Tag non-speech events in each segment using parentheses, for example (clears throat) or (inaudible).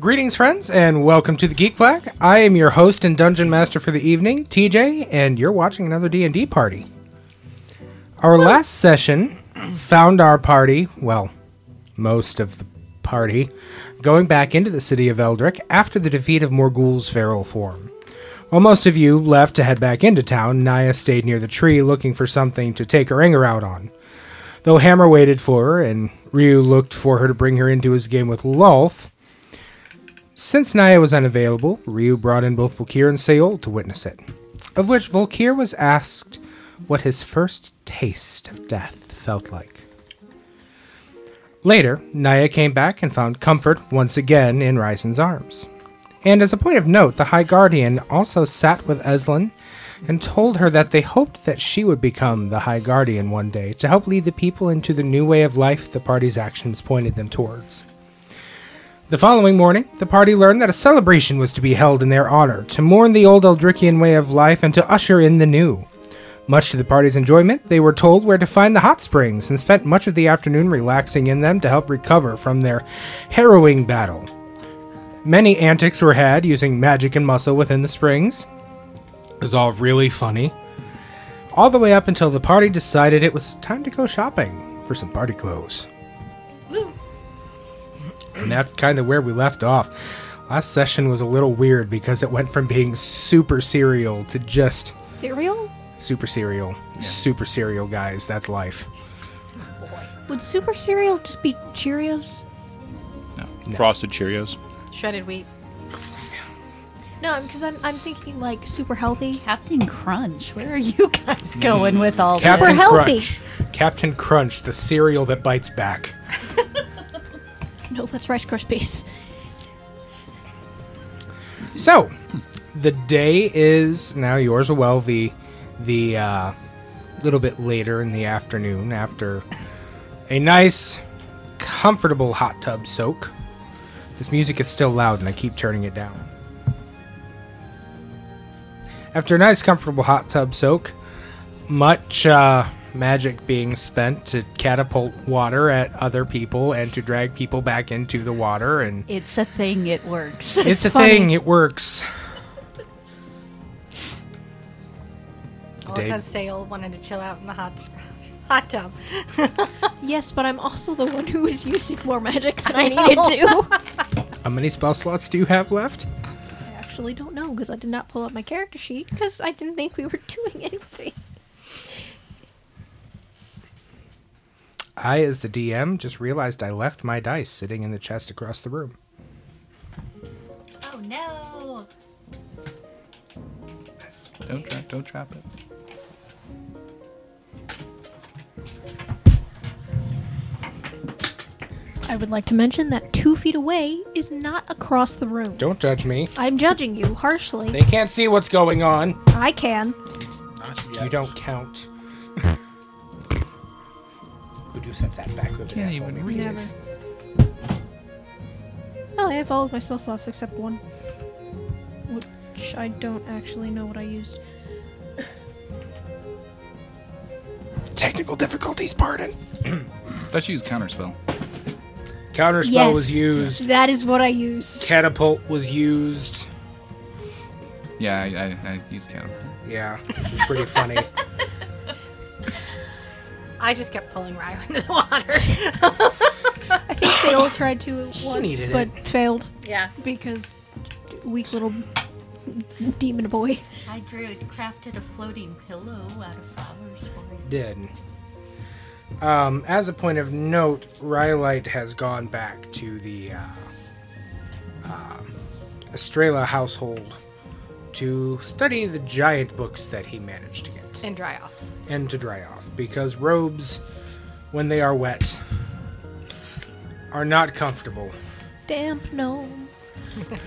Greetings, friends, and welcome to the Geek Flag. I am your host and dungeon master for the evening, TJ, and you're watching another D and D party. Our last session found our party, well, most of the party, going back into the city of Eldryk after the defeat of Morgul's feral form. While most of you left to head back into town, Naya stayed near the tree looking for something to take her anger out on. Though Hammer waited for her and Ryu looked for her to bring her into his game with Lolth, since Naya was unavailable, Ryu brought in both Volkir and Seol to witness it, of which Volkir was asked what his first taste of death felt like. Later, Naya came back and found comfort once again in Ryzen's arms. And as a point of note, the High Guardian also sat with Eslin and told her that they hoped that she would become the High Guardian one day to help lead the people into the new way of life the party's actions pointed them towards. The following morning, the party learned that a celebration was to be held in their honor to mourn the old Eldrykian way of life and to usher in the new. Much to the party's enjoyment, they were told where to find the hot springs and spent much of the afternoon relaxing in them to help recover from their harrowing battle. Many antics were had using magic and muscle within the springs. It was all really funny. All the way up until the party decided it was time to go shopping for some party clothes. And that's kind of where we left off. Last session was a little weird because it went from being super serial to just Cereal? super serial. Super serial, guys. That's life. Would super cereal just be Cheerios? No. Frosted Cheerios. Shredded wheat. No, because I'm, I'm thinking like super healthy. Captain Crunch. Where are you guys mm. going with all Captain Super healthy. Crunch. Captain Crunch, the cereal that bites back. (laughs) No, that's Rice Krispies. So, the day is now yours. Well, the the uh, little bit later in the afternoon, after a nice, comfortable hot tub soak. This music is still loud, and I keep turning it down. After a nice, comfortable hot tub soak, much uh, magic being spent to catapult water at other people and to drag people back into the water, and It's a thing. It works. it's, a funny. thing. It works. All Dave- because Sale wanted to chill out in the hot sp- hot tub. (laughs) Yes, but I'm also the one who was using more magic than I needed to. (laughs) How many spell slots do you have left? I actually don't know because I did not pull up my character sheet because I didn't think we were (laughs) doing anything. I, as the DM, just realized I left my dice sitting in the chest across the room. oh no! Don't trap. Don't trap it. I would like to mention that two feet away is not across the room. Don't judge me. I'm judging you harshly. They can't see what's going on. I can. You don't count. Could you set that back over Can't even for me, read. please? Oh, I have all of my spell slots except one. Which I don't actually know what I used. Technical difficulties, pardon. (clears throat) Let's use counterspell. Counterspell yes, was used. That is what I used. Catapult was used. Yeah, I, I, I use catapult. Yeah, which is pretty funny. (laughs) I just kept pulling Ryo into the water. (laughs) I think Sale tried to once, needed but it. failed yeah. because weak little demon boy. I drew crafted a floating pillow out of flowers for you. did. Um, as a point of note, Rylite has gone back to the uh, uh, Estrella household to study the giant books that he managed to get And dry off. and to dry off because robes, when they are wet, are not comfortable. Damp gnome.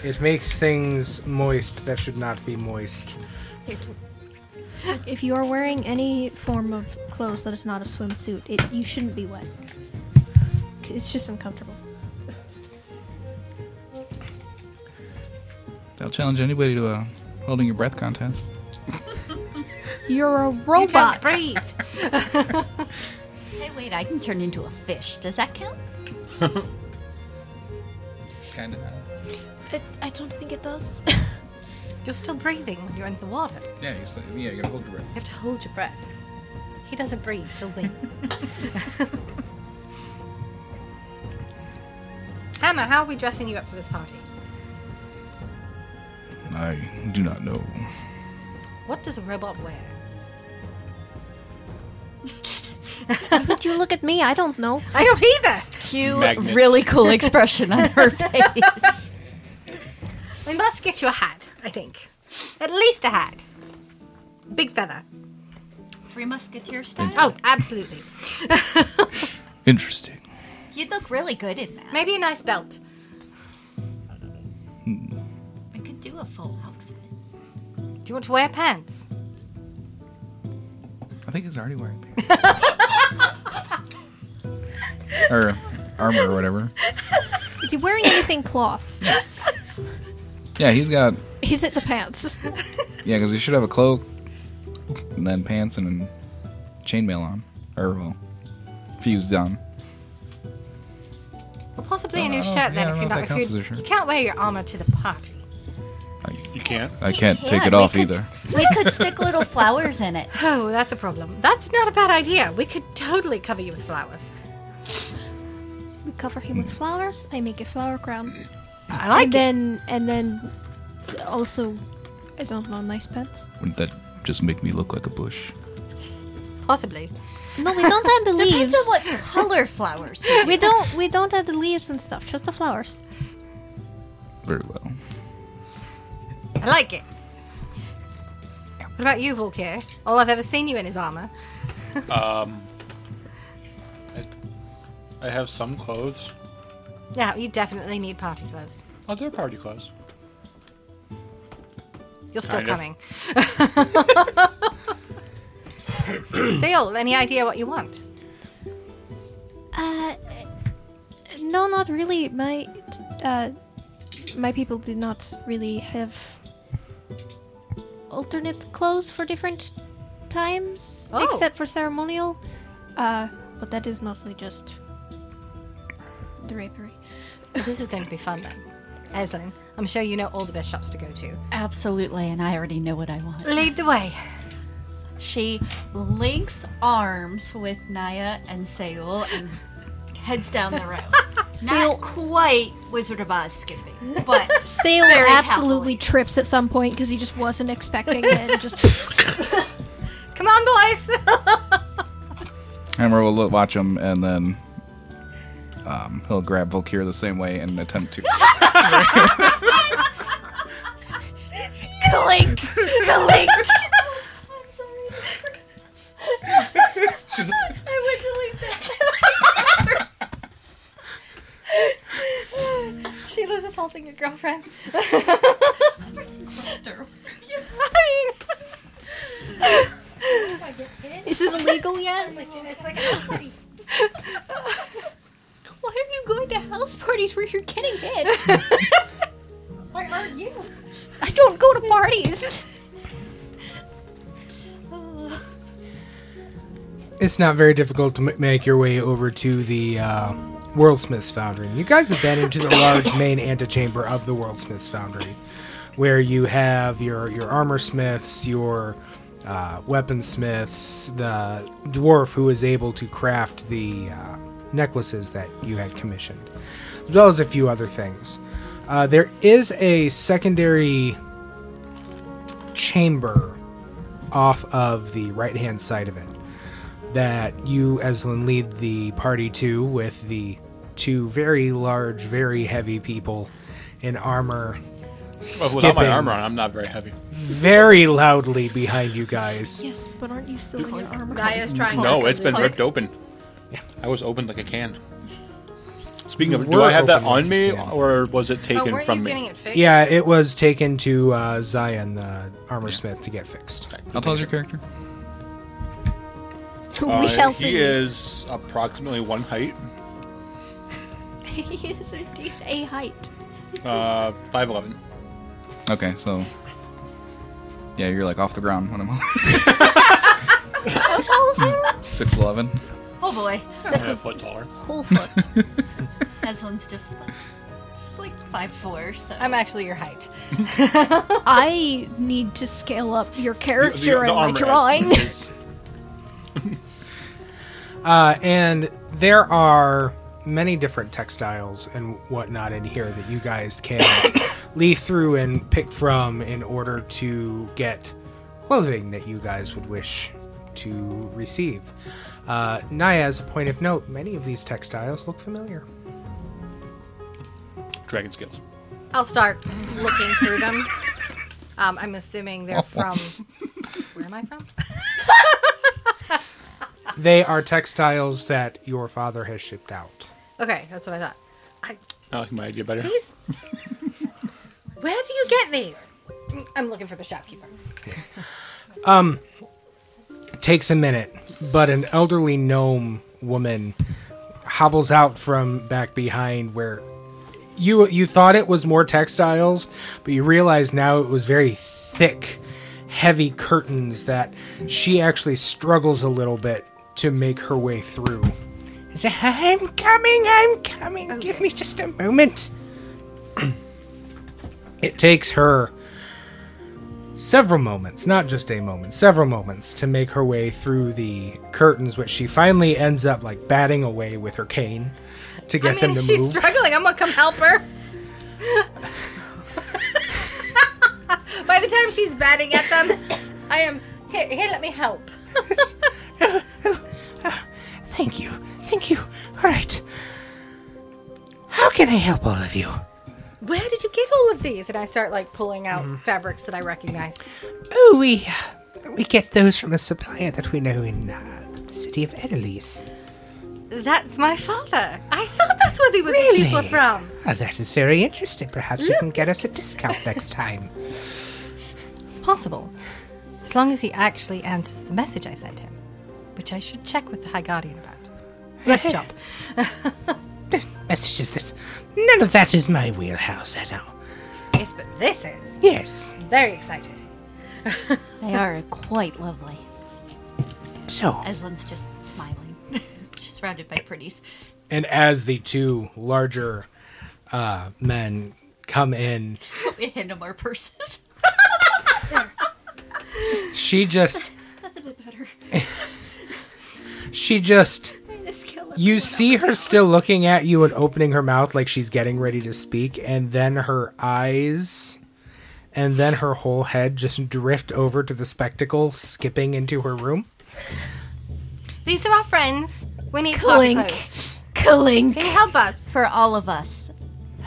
It makes things moist that should not be moist. If you are wearing any form of clothes that is not a swimsuit, it you shouldn't be wet. It's just uncomfortable. I'll challenge anybody to a holding your breath contest. (laughs) You're a You don't robot. breathe. (laughs) Hey, wait! I can turn into a fish. Does that count? Kind of. I, I don't think it does. (laughs) You're still breathing when you're in the water. Yeah, you, s- yeah, you gotta hold your breath. You have to hold your breath. He doesn't breathe. He'll win. (laughs) Hammer, how are we dressing you up for this party? I do not know. What does a robot wear? Would you look at me? I don't know. I don't either. Cute, Magnets. really cool expression on her (laughs) face. We must get you a hat, I think. At least a hat. Big feather. Three Musketeer style? Oh, absolutely. (laughs) Interesting. You'd look really good in that. Maybe a nice belt. Hmm. I could do a full outfit. Do you want to wear pants? I think he's already wearing pants. (laughs) or armor or whatever. Is he wearing anything cloth? Yeah, Yeah, he's got. Is it the pants? Yeah, because he should have a cloak, and then pants, and then chainmail on. Or, well, fused on. Well, possibly a Don't new shirt then Yeah, I if don't you're know not. if that If counts you as a shirt. you can't wear your armor to the party. You can't. I can't take it off We could- either. We could stick little (laughs) flowers in it. Oh, that's a problem. That's not a bad idea. We could totally cover you with flowers. we cover him with flowers. I make a flower crown. I like and it. then and then also, I don't know, nice pants. Wouldn't that just make me look like a bush? Possibly. No, we don't add the (laughs) Depends leaves. on what color flowers. We don't we don't add the leaves and stuff. Just the flowers. Very well. I like it. What about you, Volkir? All I've ever seen you in is armor. (laughs) Um, I, I have some clothes. Yeah, you definitely need party clothes. Oh, they're party clothes. You're still Kind of. coming. (laughs) Seal, any idea what you want? Uh, no, not really. My uh, my people did not really have alternate clothes for different times, Oh. except for ceremonial. Uh, but that is mostly just drapery. Well, this is going to be fun then. Eslin, I'm sure you know all the best shops to go to. Absolutely, and I already know what I want. Lead the way. She links arms with Naya and Seul and heads down the road. Seul- (laughs) Not quite Wizard of Oz skipping, but (laughs) Sale Very absolutely happily. trips at some point because he just wasn't expecting it. And just (laughs) Come on, boys. Hammer will look, watch him, and then um, he'll grab Volkir the same way and attempt to. clink, clink. She's- Sheila's assaulting your girlfriend. (laughs) You're crying. (laughs) Is it illegal yet? (laughs) Why are you going to house parties where you're getting hit? Why aren't you? I don't go to parties. It's not very difficult to m- make your way over to the uh, Worldsmiths Foundry. You guys have been into the large (coughs) main antechamber of the Worldsmiths Foundry, where you have your your armor smiths, your uh, weaponsmiths, the dwarf who is able to craft the uh, necklaces that you had commissioned, as well as a few other things. Uh, there is a secondary chamber off of the right hand side of it that you, Eslin, lead the party to with the two very large, very heavy people in armor. Well, without my armor on, I'm not very heavy. Very loudly behind you guys. Yes, but aren't you still in your armor? Naya's trying No, it's been ripped it. open. I was opened like a can. Speaking of, do were I have that open like on me, a can. or was it Oh, taken weren't from you me? getting it fixed? Yeah, it was taken to uh, Zion, the armor smith, to get fixed. How tall is your character? (laughs) we Uh, shall see. He is approximately one height, (laughs) he is indeed a height. uh, five eleven. Okay, so. Yeah, you're like off the ground when I'm How tall is he? 6'11. oh boy, that's a foot taller. Whole foot. (laughs) Eslin's just like, just like five four, so I'm actually your height. (laughs) I need to scale up your character The- the in my armor drawing. is- Uh, and there are many different textiles and whatnot in here that you guys can (coughs) leaf through and pick from in order to get clothing that you guys would wish to receive. Uh, Naya, as a point of note, many of these textiles look familiar. Dragon skills. I'll start looking through them. Um, I'm assuming they're from. Where am I from? (laughs) They are textiles that your father has shipped out. Okay, that's what I thought. I, I like my idea better. these. (laughs) Where do you get these? I'm looking for the shopkeeper. (laughs) Um, takes a minute, but an elderly gnome woman hobbles out from back behind where you you thought it was more textiles, but you realize now it was very thick, heavy curtains that she actually struggles a little bit to make her way through. I'm coming, I'm coming. Give me just a moment. (clears throat) it takes her several moments, not just a moment, several moments to make her way through the curtains, which she finally ends up like batting away with her cane to I get mean, them to if to she's move. struggling, I'm gonna come help her. (laughs) By the time she's batting at them, I am. Here, here let me help. (laughs) Uh, uh, uh, thank you, thank you. All right. How can I help all of you? Where did you get all of these? And I start like pulling out fabrics that I recognize. Oh, we uh, we get those from a supplier that we know in uh, the city of Edelise. That's my father. I thought that's where the- these were from. Ah, that is very interesting. Perhaps you can get us a discount next time. It's possible. As long as he actually answers the message I sent him. Which I should check with the High Guardian about. Let's jump. Messages this. none of that is my wheelhouse at all. Yes, but this is. Yes. Very excited. (laughs) they are quite lovely. So, Eslin's just smiling. (laughs) She's surrounded by pretties. and as the two larger uh, men come in, (laughs) We hand them our purses. she just That's a bit better. she just This kill you see her still looking at you and opening her mouth like she's getting ready to speak and then her eyes and then her whole head just drift over to the spectacle skipping into her room These are our friends. We need party Clink. clothes. Clink. Can you help us? For all of us.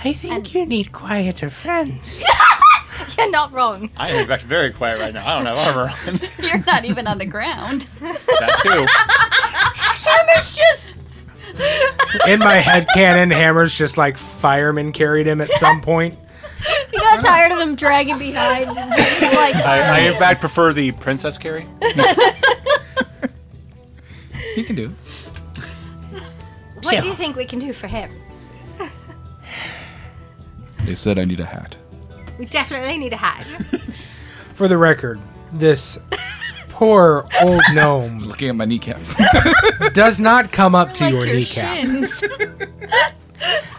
i think you need quieter friends (laughs) You're not wrong. I am in fact very quiet right now. I don't have armor on. You're not even on the ground. that too. (laughs) It's just in my head canon, hammers just like firemen carried him at some point he got tired of him dragging behind. And (laughs) just like I, I in fact prefer the princess carry. You (laughs) can do it. What So- do you think we can do for him? They said I need a hat. We definitely need a hat. for the record this poor old gnome Looking at my kneecaps. (laughs) does not come up to like your your kneecap shins. (laughs)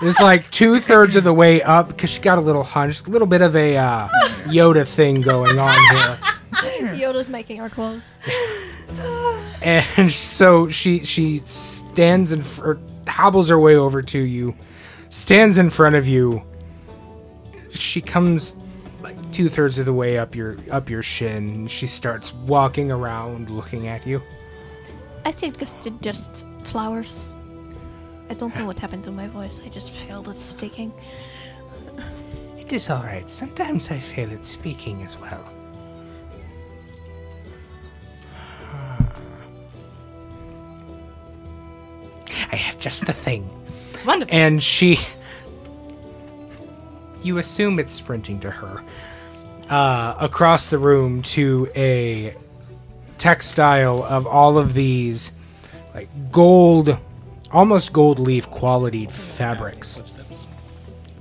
It's like two thirds of the way up because she got a little hunch, a little bit of a uh, Yoda thing going on here, (laughs) Yoda's making our clothes. and so she she stands and fr- hobbles her way over to you, stands in front of you. She comes like two thirds of the way up your up your shin. She starts walking around, looking at you. I think it's ju- just flowers. I don't know what happened to my voice. I just failed at speaking. It is all right. Sometimes I fail at speaking as well. I have just the thing. (laughs) Wonderful. And she. You assume it's sprinting to her. Uh, across the room to a textile of all of these, like gold, almost gold leaf quality fabrics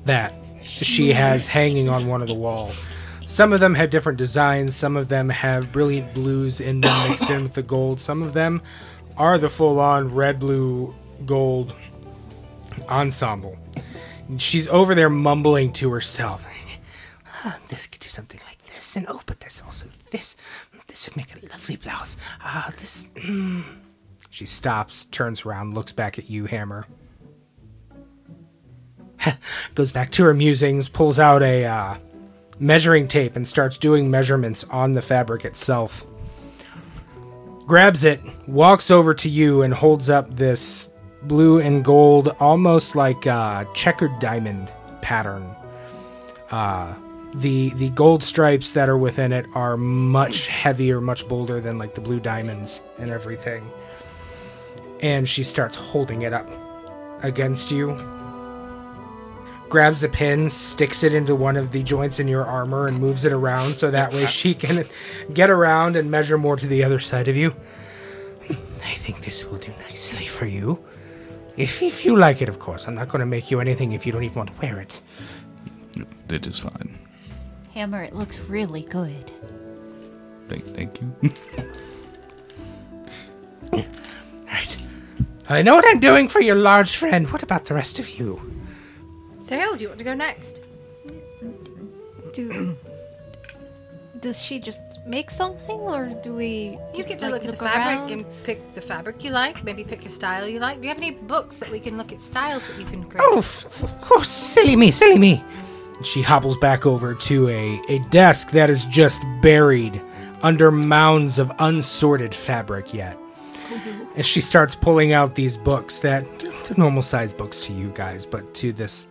that she has hanging on one of the walls. Some of them have different designs. Some of them have brilliant blues in them mixed in with the gold. Some of them are the full-on red, blue, gold ensemble. She's over there mumbling to herself. Ah, this could do something like this, and oh, but there's also this. This would make a lovely blouse. Ah, this. Mm. She stops, turns around, looks back at you, Hammer. (laughs) Goes back to her musings, pulls out a uh, measuring tape, and starts doing measurements on the fabric itself. Grabs it, walks over to you, and holds up this blue and gold, almost like a checkered diamond pattern. Uh, the the gold stripes that are within it are much heavier, much bolder than like the blue diamonds and everything. And she starts holding it up against you. Grabs a pin, sticks it into one of the joints in your armor, and moves it around so that way she can get around and measure more to the other side of you. I think this will do nicely for you. If, if you like it, of course. I'm not going to make you anything if you don't even want to wear it. It is fine. Hammer, it looks really good. Thank, thank you. (laughs) Right. I know what I'm doing for your large friend. What about the rest of you? So, how do you want to go next? Do does she just make something, or do we? You just, get to like, look at the fabric around? and pick the fabric you like, maybe pick a style you like. Do you have any books that we can look at styles that you can create? Oh, f- of course. Silly me, silly me. She hobbles back over to a, a desk that is just buried under mounds of unsorted fabric yet. Mm-hmm. And she starts pulling out these books that the normal size books to you guys, but to this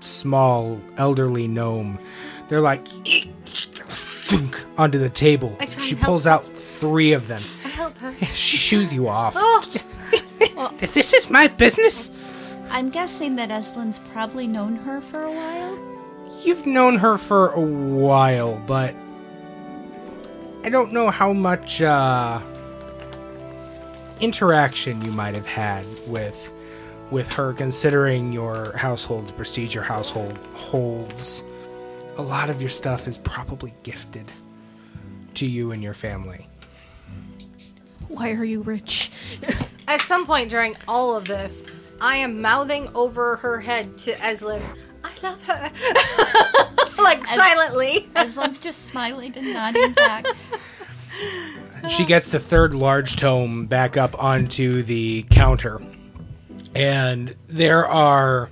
small elderly gnome, they're like thunk onto the table. She pulls out three of them. I help her. (laughs) She shoos you off. Oh, (laughs) This is my business. I'm guessing that Eslin's probably known her for a while. You've known her for a while, but I don't know how much uh, interaction you might have had with with her, considering your household, prestige your household holds. A lot of your stuff is probably gifted to you and your family. Why are you rich? (laughs) At some point during all of this, I am mouthing over her head to Eslin, I love her. (laughs) like silently. Eslin's just smiling and nodding back. She gets the third large tome back up onto the counter. And there are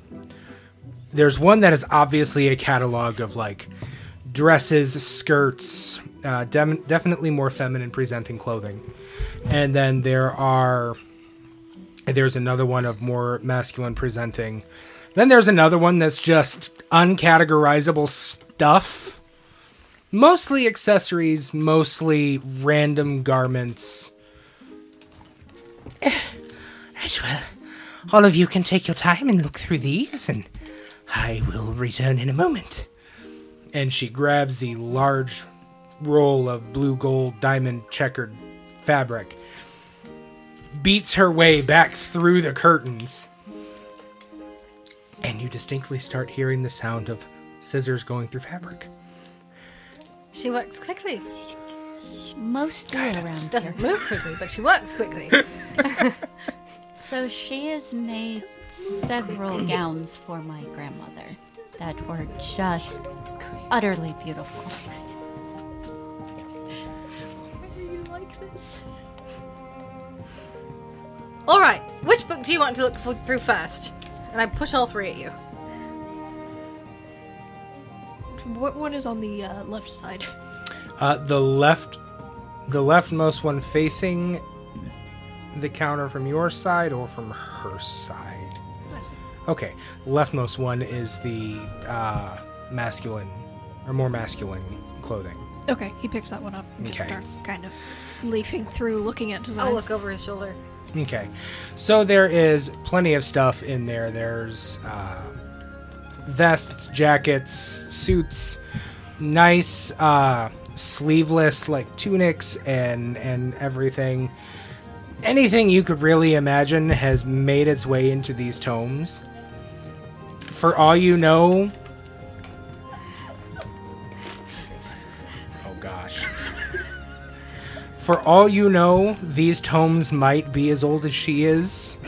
there's one that is obviously a catalog of like dresses, skirts, uh, dem- definitely more feminine presenting clothing. And then there are there's another one of more masculine presenting. Then there's another one that's just uncategorizable stuff. Mostly accessories, mostly random garments. Eh, right, well, all of you can take your time and look through these, and I will return in a moment. And she grabs the large roll of blue gold diamond checkered fabric, beats her way back through the curtains, and you distinctly start hearing the sound of scissors going through fabric. She works quickly. Most do around She here. doesn't move quickly, but she works quickly. (laughs) (laughs) So she has made several gowns for my grandmother that were just utterly beautiful. Why are you like this? all right, which book do you want to look for, through first? And I push all three at you. What one is on the uh, left side? Uh, the left, the leftmost one facing the counter from your side or from her side. Okay, leftmost one is the uh, masculine or more masculine clothing. Okay, he picks that one up and just Okay. starts kind of leafing through, looking at designs. I'll look over his shoulder. Okay, so there is plenty of stuff in there. There's uh, vests, jackets, suits, nice uh, sleeveless like tunics and and everything. Anything you could really imagine has made its way into these tomes. For all you know, For all you know, these tomes might be as old as she is.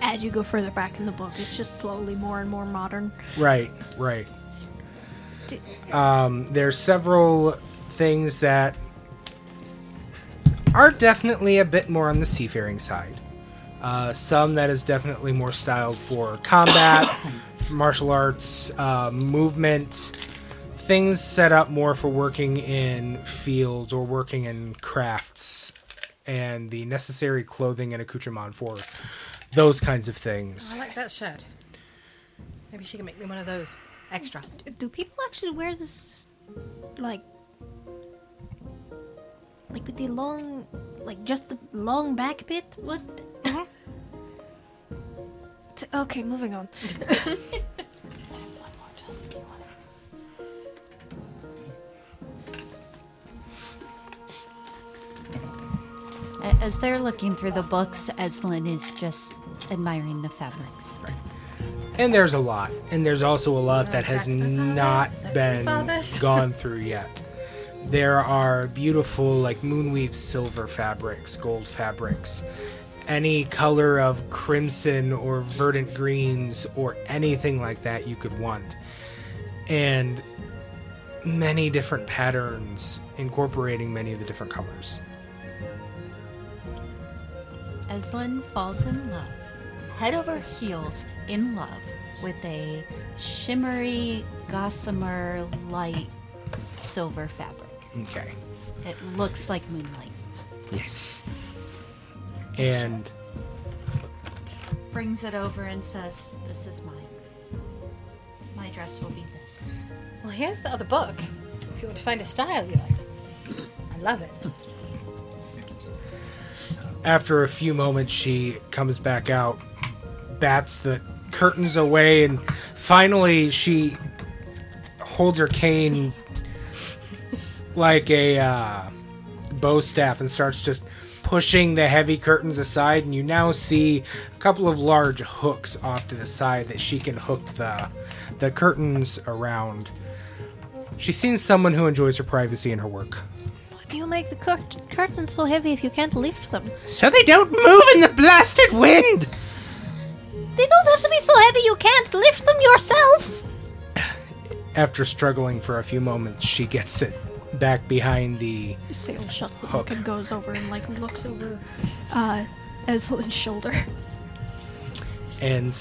As you go further back in the book, it's just slowly more and more modern. Right, right. Um, there's several things that are definitely a bit more on the seafaring side. Uh, some that is definitely more styled for combat, (coughs) martial arts, uh, movement, things set up more for working in fields or working in crafts, and the necessary clothing and accoutrement for those kinds of things. I like that shirt. Maybe she can make me one of those. Extra. Do people actually wear this, like, like with the long, like just the long back bit? What? Mm-hmm. (laughs) Okay, moving on. (laughs) As they're looking through the books, Eslin is just admiring the fabrics. And there's a lot. And there's also a lot that has that's for fathers, not been (laughs) gone through yet. There are beautiful, like moonweave silver fabrics, gold fabrics, any color of crimson or verdant greens or anything like that you could want. And many different patterns incorporating many of the different colors. Eslin falls in love, head over heels in love, with a shimmery, gossamer light silver fabric. Okay. It looks like moonlight. Yes. And Brings it over and says, This is mine. My dress will be this. Well, here's the other book. If you want to find a style you like. I love it. After a few moments she comes back out bats the curtains away and finally she holds her cane like a uh, bow staff and starts just pushing the heavy curtains aside and you now see a couple of large hooks off to the side that she can hook the the curtains around. She seems someone who enjoys her privacy in her work you make the curt- curtains so heavy if you can't lift them? so they don't move in the blasted wind They don't have to be so heavy you can't lift them yourself. After struggling for a few moments, she gets it back behind the. Sail shuts the Hook. book and goes over and like looks over uh Eslin's shoulder. and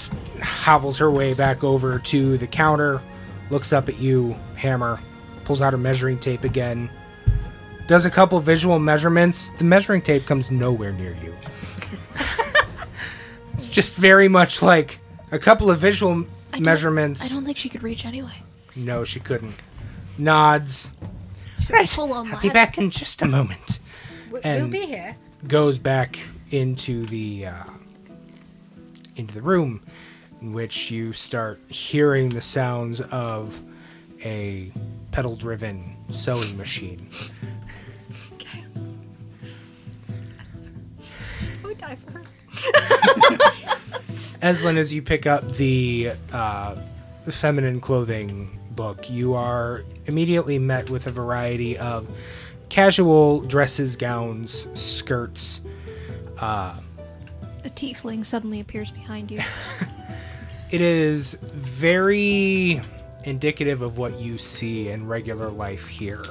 hobbles her way back over to the counter, looks up at you, Hammer, pulls out her measuring tape again, does a couple visual measurements. The measuring tape comes nowhere near you. (laughs) it's just very much like a couple of visual I don't- measurements. I don't think she could reach anyway. No, she couldn't. Nods. Right, Full on I'll be back in just a moment. We- And- we'll be here. goes back into the uh, into the room in which you start hearing the sounds of a pedal driven sewing machine Die. Eslin, as you pick up the uh, feminine clothing book, you are immediately met with a variety of casual dresses, gowns, skirts. Uh, A tiefling suddenly appears behind you. (laughs) it is very indicative of what you see in regular life here.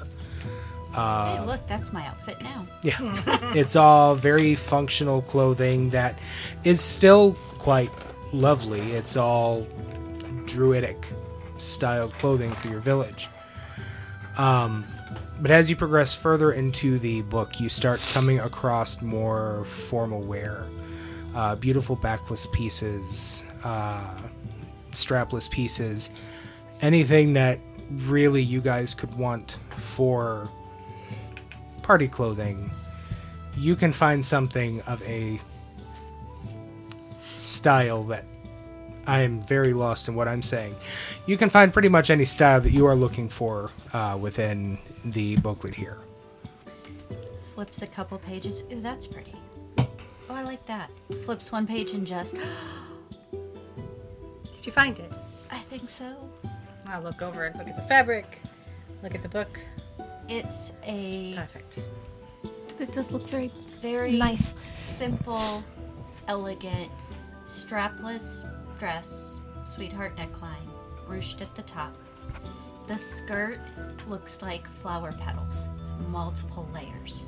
Hey, look, that's my outfit now. Yeah. (laughs) it's all very functional clothing that is still quite lovely. It's all druidic styled clothing for your village. Um, but as you progress further into the book, you start coming across more formal wear. Uh, beautiful backless pieces, uh, strapless pieces, anything that really you guys could want for party clothing, you can find something of a style that I am very lost in what I'm saying. You can find pretty much any style that you are looking for uh, within the booklet here. Flips a couple pages. Ooh, that's pretty. Oh, I like that. Flips one page and just, (gasps) Did you find it? I think so. I'll look over and look at the fabric, look at the book. It's a Perfect. it does look very very nice. simple, elegant strapless dress, sweetheart neckline, ruched at the top. The skirt looks like flower petals. It's multiple layers.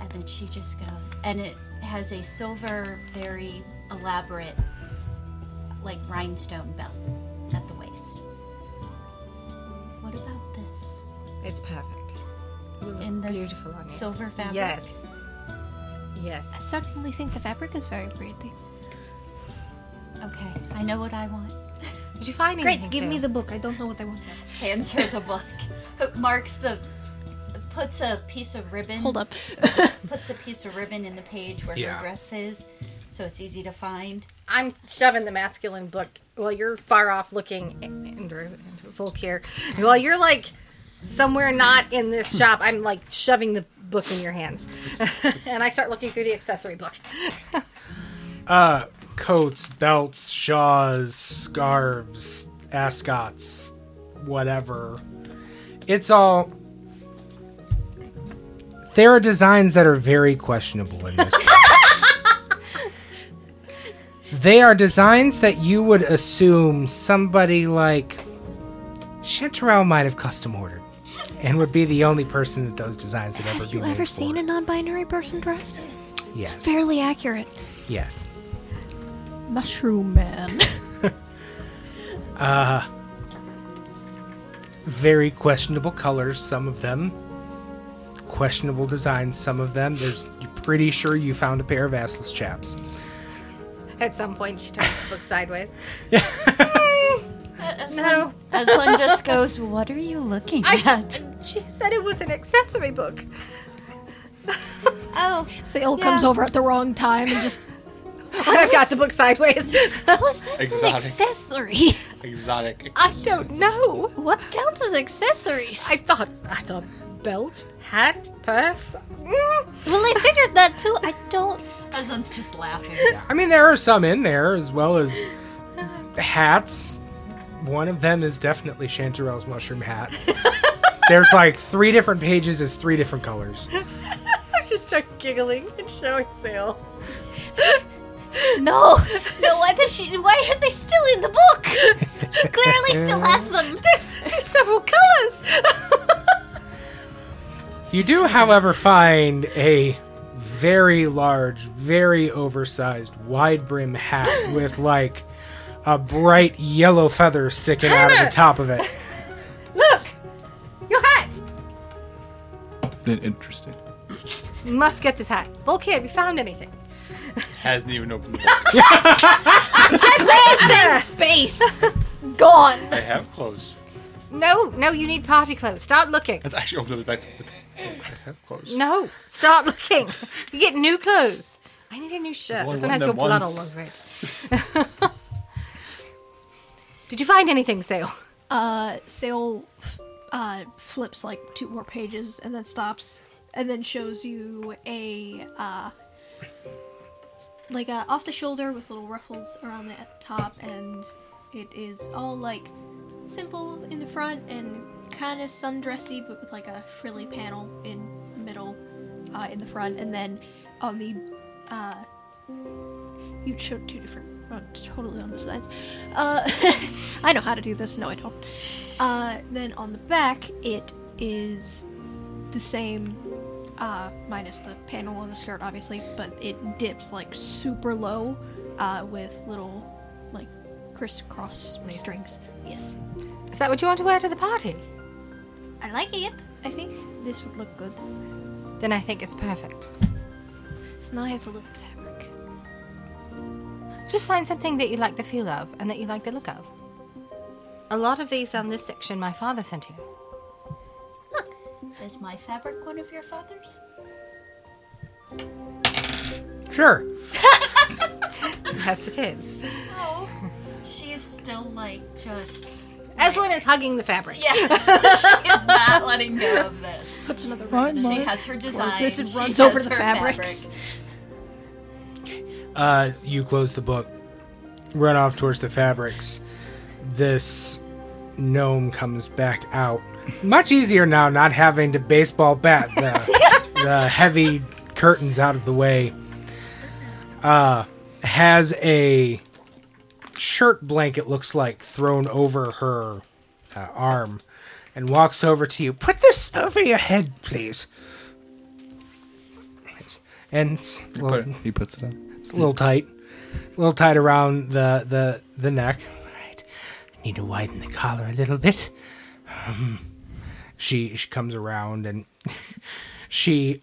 And then she just goes, and it has a silver, very elaborate, like rhinestone belt this beautiful on you. silver fabric? Yes. Yes. I certainly think the fabric is very pretty. Okay, I know what I want. Did you find (laughs) anything? Great, give me the book. I don't know what I want. Hands her the book. Marks the. Puts a piece of ribbon. Hold up. (laughs) Puts a piece of ribbon in the page where Yeah. her dress is, so it's easy to find. I'm shoving the masculine book Well, you're far off looking, Andrew, Andrew Volkir. While you're like somewhere not in this shop, I'm like shoving the book in your hands. (laughs) and I start looking through the accessory book. (laughs) Uh, coats, belts, shawls, scarves, ascots, whatever. It's all. There are designs that are very questionable in this. (laughs) they are designs that you would assume somebody like Chanterelle might have custom ordered, and would be the only person that those designs would ever Have be you made ever for. seen a non-binary person dress? Yes. It's fairly accurate. yes. Mushroom man. (laughs) Uh, very questionable colors, some of them. Questionable designs, some of them. There's, you're pretty sure you found a pair of assless chaps. At some point, she turns the book sideways. (laughs) Aslan, No. Aslan just goes, "What are you looking I, at?" she said it was an accessory book. Oh, Sale comes over at the wrong time and just. And (laughs) I've got the book sideways. How is that Exotic. an accessory? Exotic. I don't know. What counts as accessories? I thought, I thought belt, hat, purse. Mm. (laughs) well, I figured that too. I don't. Aslan's just laughing. I mean, there are some in there, as well as hats. One of them is definitely Chanterelle's mushroom hat. (laughs) There's like three different pages as three different colors. (laughs) I'm just start giggling and showing Sale. No, no. Why does she? Why are they still in the book? She clearly still has them. (laughs) There's several colors. You do, however, find a very large, very oversized, wide brim hat with like a bright yellow feather sticking out of the top of it. (laughs) Look, your hat. Interesting. Must get this hat. Bulky, have you found anything? Hasn't even opened the book. It's in space. Gone. I have clothes. No, no, you need party clothes. Start looking. Let's actually open it back. I have clothes. No, start looking. You get new clothes. I need a new shirt. I've only This one has your them blood once. all over it. (laughs) Did you find anything, Sale? Uh, Sale uh, flips like two more pages and then stops and then shows you a uh, like a off the shoulder with little ruffles around the top and it is all like simple in the front and kind of sundressy but with like a frilly panel in the middle uh, in the front and then on the uh, you showed two different uh, totally on the sides. Uh, (laughs) i know how to do this. No i don't. Uh, then on the back it is the same uh, minus the panel on the skirt obviously but it dips like super low uh, with little like crisscross strings. Yes. Is that what you want to wear to the party? i like it. I think this would look good. Then I think it's perfect. so now i have to look at the fabric Just find something that you like the feel of and that you like the look of. A lot of these on this section my father sent you. Look, Is my fabric one of your father's? Sure. (laughs) Yes, it is. Oh, she is still like just. Eslin is hugging the fabric. Yes, (laughs) (laughs) she is not letting go of this. puts another Fine, ribbon in She it. has her design. This and she runs has over the her fabrics. Uh, you close the book, run off towards the fabrics. This gnome comes back out. Much easier now, not having to baseball bat the, (laughs) the heavy curtains out of the way. uh, has a shirt blanket, looks like, thrown over her uh, arm and walks over to you. Put this over your head, please. And it's a He little, put- he puts it on. It's a little tight, a little tight around the the the neck. Right, need to widen the collar a little bit. Um, she she comes around and (laughs) she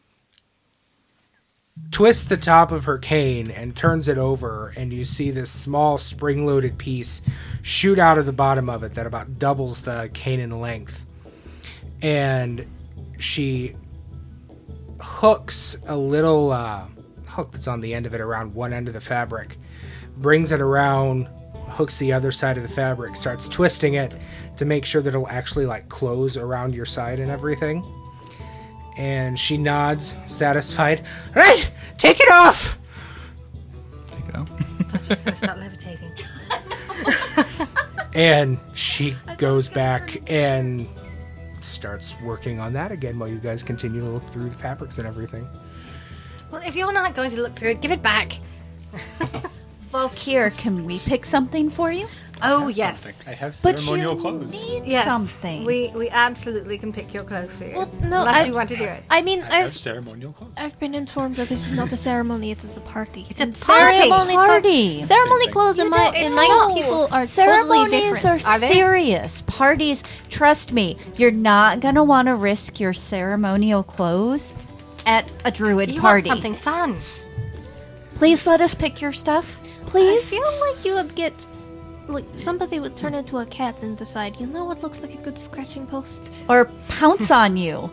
twists the top of her cane and turns it over, and you see this small spring-loaded piece shoot out of the bottom of it that about doubles the cane in length. And she hooks a little uh, hook that's on the end of it around one end of the fabric, brings it around, hooks the other side of the fabric, starts twisting it to make sure that it'll actually like close around your side and everything. And she nods, satisfied. (laughs) Right, take it off. Take it out. I just gonna start levitating. (laughs) And she goes back and starts working on that again while you guys continue to look through the fabrics and everything. Well, if you're not going to look through it, give it back. (laughs) Volkir, can we pick something for you? Oh yes, I have But ceremonial you clothes. need yes. something. We we absolutely can pick your clothes for you. Well, no, unless I- you want to do it. I mean, I have I've ceremonial clothes. I've been informed that this is not a ceremony; it is a party. It's a And party. Ceremony, Party. ceremony Same clothes in my don't- in it's my not. people are totally Ceremonies different. are, Are they? serious. Parties, trust me, you're not going to want to risk your ceremonial clothes at a druid You party. want something fun? Please let us pick your stuff. Please. I feel like you would get like somebody would turn into a cat and decide, you know what looks like a good scratching post? or pounce (laughs) on you.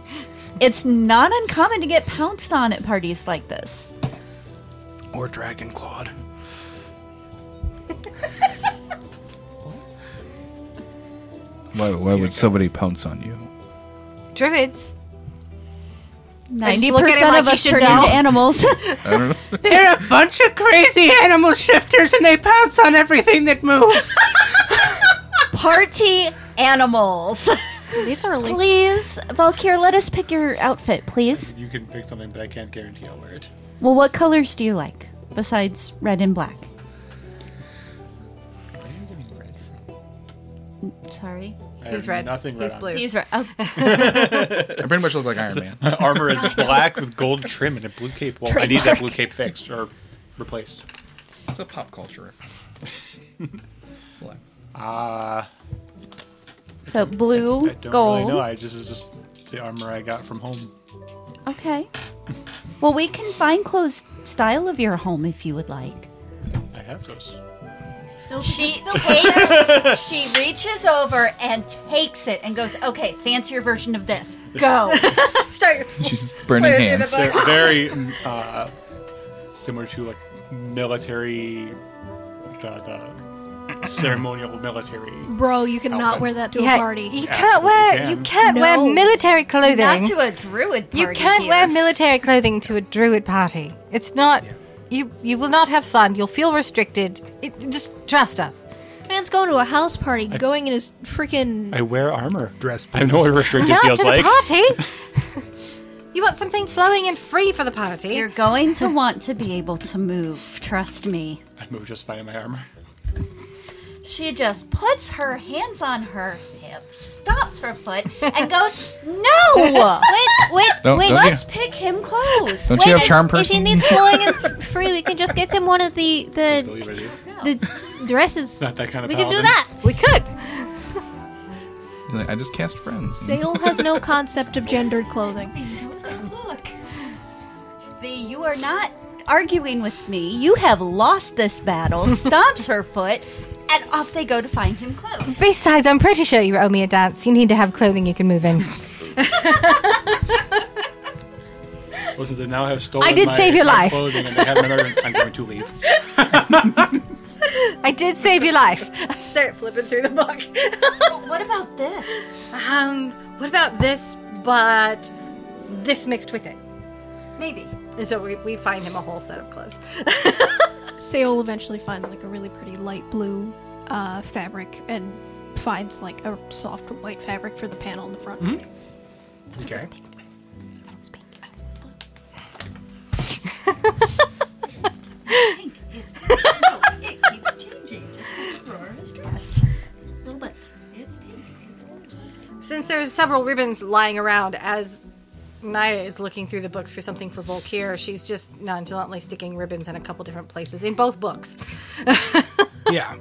It's not uncommon to get pounced on at parties like this. Or dragon clawed. Why, why would somebody pounce on you? Druids. Ninety look at him percent of you us turn know. into animals. (laughs) (laughs) I don't know. They're a bunch of crazy animal shifters and they pounce on everything that moves. (laughs) Party animals. These Literally. please, Volkir, let us pick your outfit, please. You can pick something, but I can't guarantee I'll wear it. Well, what colors do you like besides red and black? Where are you getting red from? Sorry. I He's red. Nothing red He's on. blue. He's red. Oh, I pretty much look like Iron Man. My (laughs) armor is black with gold trim and a blue cape. Well, I need that blue cape fixed or replaced. It's a pop culture. (laughs) it's a lie. Ah, so blue, I don't gold. really know. I just is just the armor I got from home. Okay. Well, we can find clothes style of your home if you would like. I have those. She takes, (laughs) she reaches over and takes it and goes, "Okay, fancier version of this. Go." (laughs) Starts (laughs) She's burning hands. They're very uh, similar to like military, the, the ceremonial military. Bro, you cannot Outfit. wear that to yeah, a party. You Yeah, can't you wear can. you can't No. wear military clothing. Not to a druid party. you can't dear. wear military clothing to a druid party. It's not. You you will not have fun. You'll feel restricted. It, just trust us. Man's going to a house party, going in his freaking. I wear armor. Dress I know what restricted not feels to like. the party. (laughs) (laughs) you want something flowing and free for the party. You're going to want to be able to move. Trust me. I move just fine in my armor. She just puts her hands on her hips, stops her foot, and goes, "No, (laughs) Wait, wait, Don't- wait. don't let's pick him clothes." Don't you have charm If he needs flowing and th- free, we can just get him one of the Believe the it. is. the dresses. Not that kind of We can do paladin. that. we could. I just cast friends. Seol has no concept of gendered clothing. (laughs) Look, the you are not arguing with me. You have lost this battle. Stomps her foot, and off they go to find him clothes. Besides, I'm pretty sure you owe me a dance. You need to have clothing you can move in. Well, since they now have stolen I did my, save your my life. clothing and they have my memories, I'm going to leave. (laughs) I did save your life. I Start flipping through the book. What about this? um, what about this, but this mixed with it? Maybe. And so we, we find him a whole set of clothes. (laughs) Seol eventually finds like a really pretty light blue uh, fabric and finds like a soft white fabric for the panel in the front. Mhm. Okay. Since there's several ribbons lying around as Naya is looking through the books for something for Volkir, she's just nonchalantly sticking ribbons in a couple different places in both books (laughs) Yeah.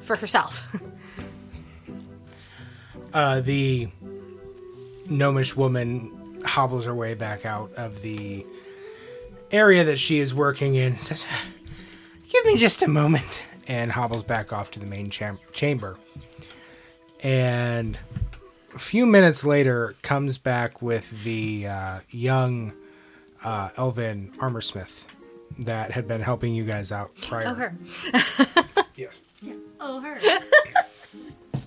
for herself. Uh, the gnomish woman hobbles her way back out of the area that she is working in. (laughs) Says, "Give me just a moment," and hobbles back off to the main cham- chamber. And a few minutes later, comes back with the uh, young uh, elven armor smith that had been helping you guys out prior. Oh, her. (laughs) Yes. Oh, her. (laughs)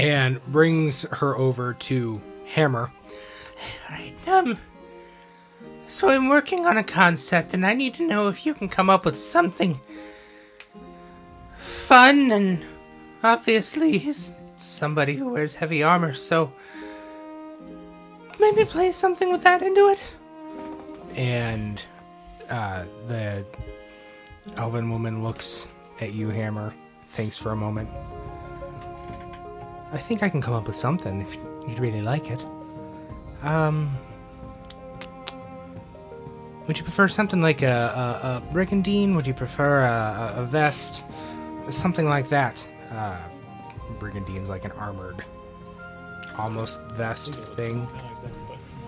and brings her over to Hammer. Right, um. So I'm working on a concept, and I need to know if you can come up with something fun. And obviously, he's somebody who wears heavy armor, so maybe play something with that into it. And uh, the elven woman looks at you, Hammer, thinks for a moment. I think I can come up with something if you'd really like it. Um, would you prefer something like a, a, a brigandine? Would you prefer a, a, vest? Something like that. Uh, brigandine's like an armored, almost vest thing.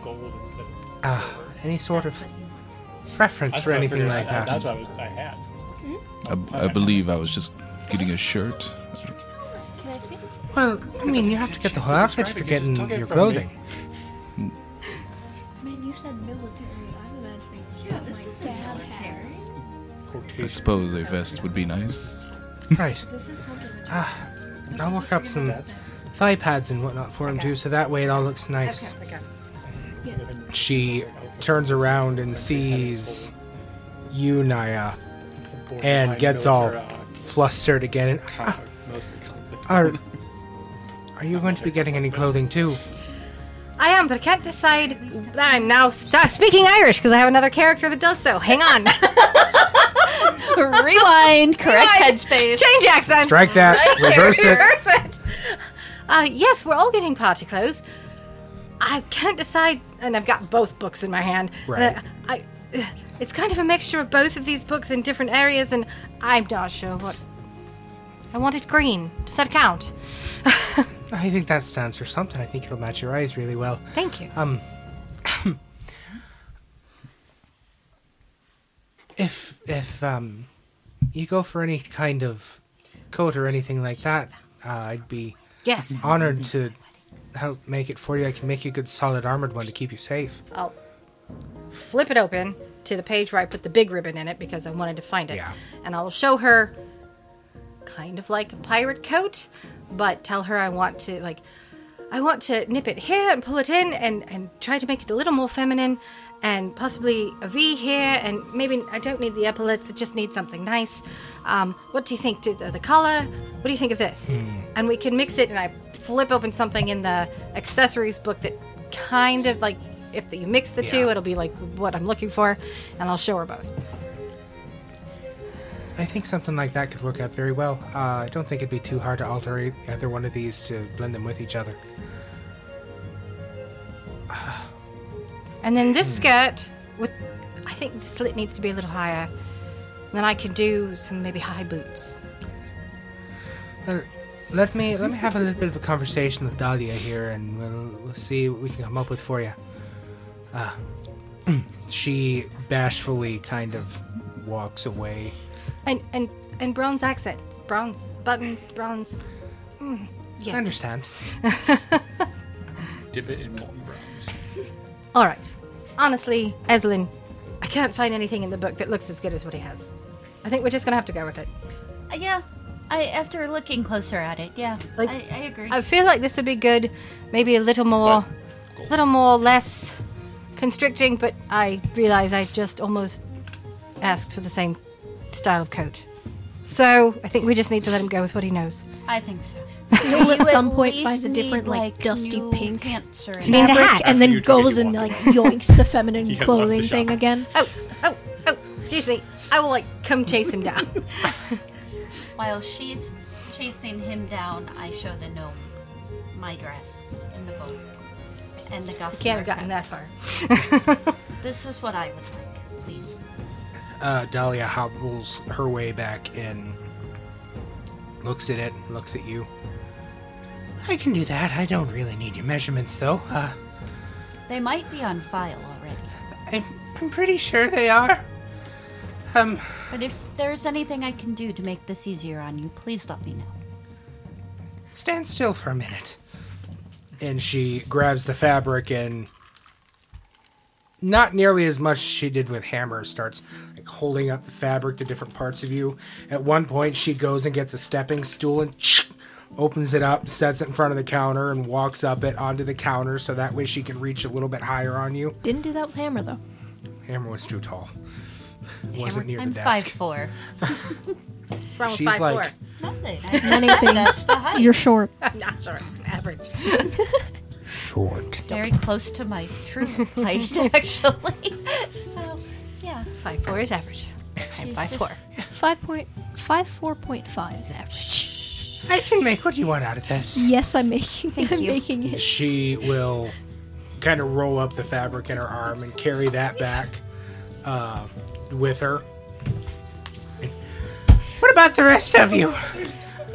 Gold instead of. Ah, any sort of That's what he wants. preference for anything like that. That's what I, had. I, I believe I was just getting a shirt. I? Well, I mean, you have to get the whole outfit if you're getting Just took it your clothing. Man, you said military. I'm imagining Yeah, this is dad has. I suppose a vest would be nice. Right. This is totally what Ah, I'll work up some thigh pads and whatnot for him too, so that way it all looks nice. She turns around and sees you, Naya, and gets all flustered again. And, ah, are, are you going to be getting any clothing too? I am, but I can't decide I'm now st- speaking Irish because I have another character that does so. Hang on. (laughs) (laughs) Rewind. Correct headspace. Change accent. Strike that. Reverse it. Reverse it. Uh, yes, we're all getting party clothes. I can't decide, and I've got both books in my hand. Right. I, I, it's kind of a mixture of both of these books in different areas, and I'm not sure what. I wanted green. Does that count? (laughs) I think that stands for something. I think it'll match your eyes really well. Thank you. Um, if if um, you go for any kind of coat or anything like that, uh, I'd be yes. honored to help make it for you. I can make you a good, solid armored one to keep you safe. I'll flip it open to the page where I put the big ribbon in it because I wanted to find it. Yeah. And I'll show her kind of like a pirate coat, but tell her I want to like I want to nip it here and pull it in and and try to make it a little more feminine and possibly a V here and maybe I don't need the epaulets, I just need something nice. Um, what do you think the, the collar? What do you think of this? And we can mix it and I flip open something in the accessories book that kind of like if you mix the two, it'll be like what I'm looking for, and I'll show her both. I think something like that could work out very well. Uh, I don't think it'd be too hard to alter either one of these to blend them with each other. (sighs) And then this skirt with, I think the slit needs to be a little higher. Then I can do some maybe high boots. Well, let me let me have a little bit of a conversation with Dahlia here, and we'll we'll see what we can come up with for you. Uh, (clears throat) she bashfully kind of walks away. And and and bronze accents, bronze buttons, bronze. Mm, yes. I understand. (laughs) Dip it in molten bronze. All right. Honestly, Eslin, I can't find anything in the book that looks as good as what he has. I think we're just gonna have to go with it. Uh, yeah. I after looking closer at it, yeah. Like, I, I agree. I feel like this would be good, maybe a little more, little more less constricting. But I realize I just almost asked for the same style of coat. So I think we just need to let him go with what he knows. I think so. He'll at some point least find a different, need, like, dusty pink pants or need a fabric, hat. and then You to goes get and one. like (laughs) yoinks the feminine He had the clothing shop. thing again. Oh, oh, oh! Excuse me. I will like come chase him down. (laughs) while she's chasing him down, I show the gnome my dress and the bow and the gossamer. Can't have gotten cap. that far. (laughs) This is what I would like, please. Uh, Dahlia hobbles her way back in, looks at it, looks at you. I can do that. I don't really need your measurements, though. Uh, They might be on file already. I'm, I'm pretty sure they are. Um, But if there's anything I can do to make this easier on you, please let me know. stand still for a minute. And she grabs the fabric and not nearly as much as she did with Hammer starts like holding up the fabric to different parts of you. At one point she goes and gets a stepping stool and (tsk) opens it up, sets it in front of the counter and walks up it onto the counter so that way she can reach a little bit higher on you. Didn't do that with Hammer though. Hammer was too tall. Wasn't near I'm the five desk. four. (laughs) Wrong She's five like- four. Nothing. Many things. That's the height. You're short. I'm (laughs) not sure. Average. Short. very close to my true height, (laughs) actually. So, yeah. Five four is average. She's five just- four. Five point five four point five is average. I can make what you want out of this. Yes, I'm making. I'm you. making it. she will kind of roll up the fabric in her arm and carry that back uh, with her. What about the rest of you?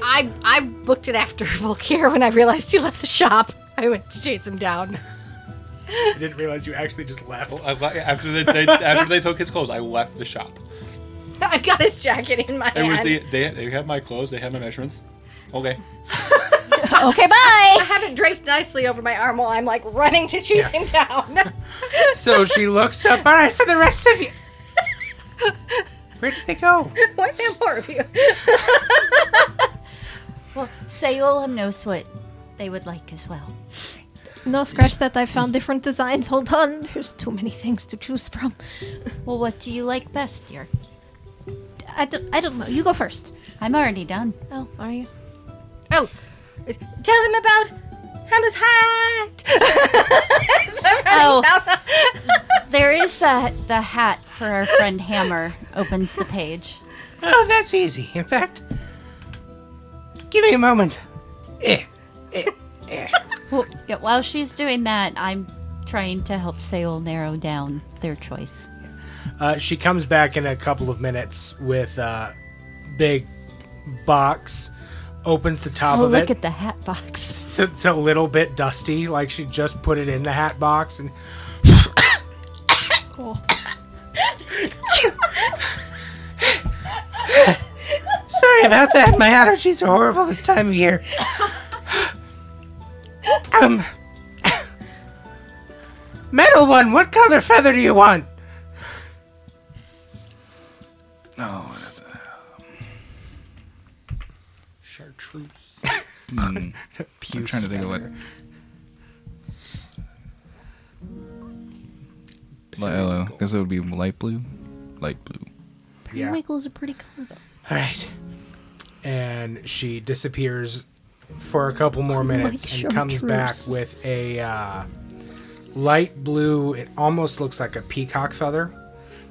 I I booked it after Volkir when I realized he left the shop. I went to chase him down. I didn't realize you actually just left. I le- after they, they after they took his clothes, I left the shop. (laughs) I've got his jacket in my It was hand. the they they had my clothes, they had my measurements. Okay. (laughs) Okay, bye. I bye. have it draped nicely over my arm while I'm like running to chase him down. (laughs) So she looks up. All right, for the rest of you. Where did they go? Why damn more of you? Well, Sayola knows what they would like as well. No, scratch that. I found different designs. Hold on. There's too many things to choose from. Well, what do you like best, dear? I don't. I don't know. You go first. I'm already done. Oh, are you? Oh, tell him about Hammer's hat. (laughs) Oh, (laughs) there is that the hat for our friend Hammer. Opens the page. Oh, that's easy. In fact, give me a moment. Eh, eh, eh. (laughs) Well, yeah, while she's doing that, I'm trying to help Seol narrow down their choice. Uh, she comes back in a couple of minutes with a big box. Opens the top Oh, of look it. Look at the hat box. (laughs) It's, it's a little bit dusty, like she just put it in the hat box and. Cool. (coughs) Sorry about that. My allergies are horrible this time of year. (laughs) um. Metal one, what color feather do you want? Oh, that's, Chartreuse. (laughs) mm, I'm trying to think of what. Li- uh, I guess it would be light blue. Light blue. Yeah. Wiggle's a pretty color though. All right. And she disappears for a couple more minutes Like and comes back with a uh, light blue. It almost looks like a peacock feather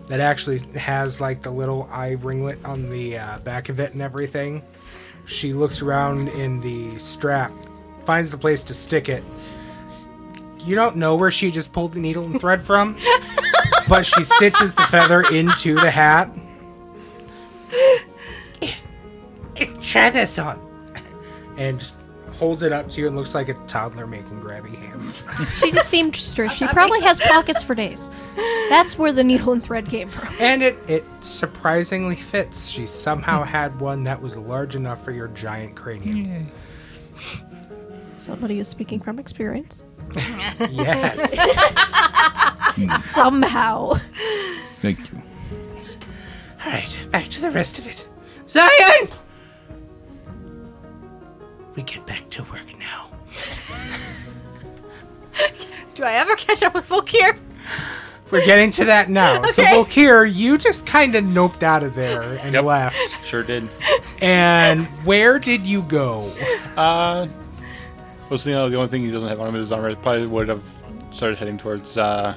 that actually has like the little eye ringlet on the uh, back of it and everything. She looks around in the strap, finds the place to stick it. You don't know where she just pulled the needle and thread from, (laughs) but she stitches the feather into the hat. (laughs) Try this on. And just holds it up to you and looks like a toddler making grabby hands. She's a seamstress. She probably has (laughs) pockets for days. That's where the needle and thread came from. And it, it surprisingly fits. She somehow had one that was large enough for your giant cranium. Somebody is speaking from experience. (laughs) Yes. (laughs) Somehow. Thank you. All right, back to the rest of it. Zion! We get back to work now. (laughs) Do I ever catch up with Volkir? We're getting to that now. (laughs) So, Okay. Volkir, you just kind of noped out of there and Yep. left. (laughs) Sure did. And where did you go? Uh, well, so, you know, the only thing he doesn't have on him is his armor. Probably would have started heading towards uh,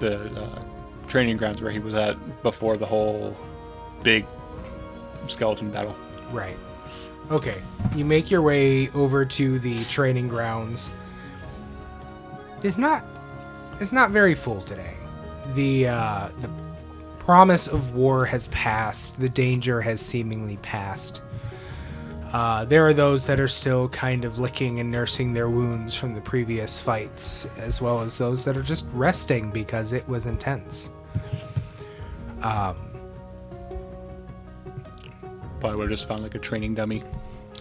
the uh, training grounds where he was at before the whole big skeleton battle. Right. Okay, you make your way over to the training grounds. It's not it's not very full today. The uh, the promise of war has passed. The danger has seemingly passed. Uh, there are those that are still kind of licking and nursing their wounds from the previous fights, as well as those that are just resting because it was intense. Um, Probably would have just found like a training dummy.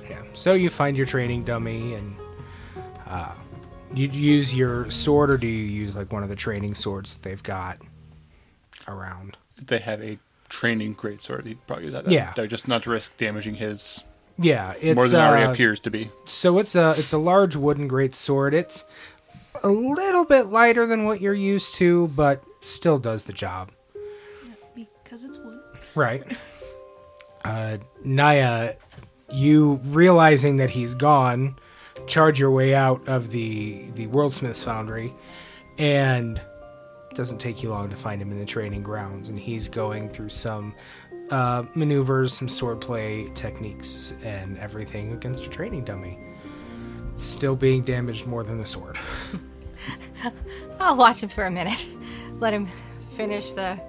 Yeah. So you find your training dummy, and uh, you use your sword, or do you use like one of the training swords that they've got around? If they have a training greatsword, he'd probably use that. Yeah. That- Just not to risk damaging his Yeah, it's more than it already uh, appears to be. So it's a it's a large wooden great sword. It's a little bit lighter than what you're used to, but still does the job. Because it's wood. Right. (laughs) Uh, Naya, you realizing that he's gone, charge your way out of the the Worldsmith's foundry, and it doesn't take you long to find him in the training grounds, and he's going through some uh, maneuvers, some swordplay techniques, and everything against a training dummy. Still being damaged more than the sword. (laughs) I'll watch him for a minute. Let him finish the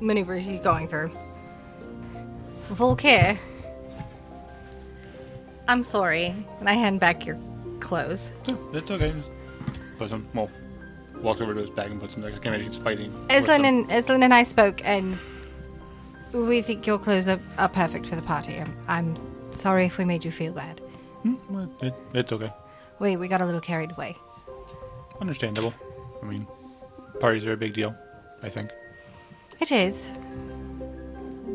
maneuvers he's going through. Volkir, I'm sorry. And I hand back your clothes. Yeah, That's okay. Just put some. Well, walks over to his bag and puts them there. I can't imagine he's fighting. with Eslin and Eslin and I spoke, and we think your clothes are, are perfect for the party. I'm, I'm sorry if we made you feel bad. Hmm, well, it, it's okay. We we got a little carried away. Understandable. I mean, parties are a big deal. I think. It is.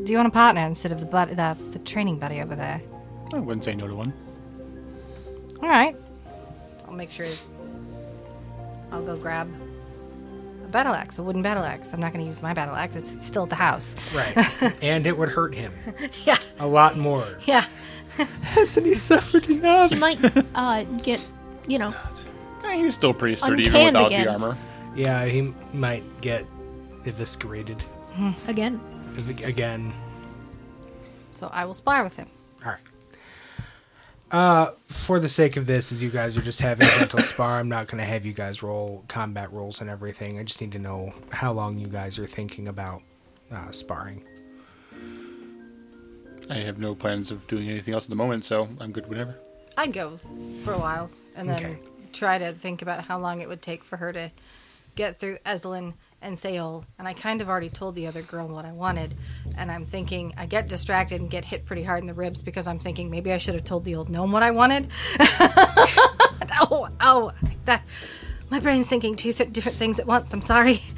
Do you want a partner instead of the bud- the, the training buddy over there? I wouldn't say no to one. All right. I'll make sure it's. I'll go grab a battle axe, a wooden battle axe. I'm not going to use my battle axe. It's still at the house. Right. (laughs) and it would hurt him (laughs) Yeah. a lot more. Yeah. (laughs) Hasn't he suffered enough? He might uh, get, you know, Eh, he's still pretty sturdy even Uncanned without again. the armor. Yeah, he might get eviscerated again. Ev- again. So I will spar with him. All right. Uh, for the sake of this, as you guys are just having a gentle spar, I'm not going to have you guys roll combat rolls and everything. I just need to know how long you guys are thinking about uh, sparring. I have no plans of doing anything else at the moment, so I'm good whenever. I'd go for a while and then Okay. try to think about how long it would take for her to get through Eslin and Seol. And I kind of already told the other girl what I wanted. And I'm thinking, I get distracted and get hit pretty hard in the ribs because I'm thinking maybe I should have told the old gnome what I wanted. (laughs) oh, oh, that. My brain's thinking two th- different things at once. I'm sorry. (laughs)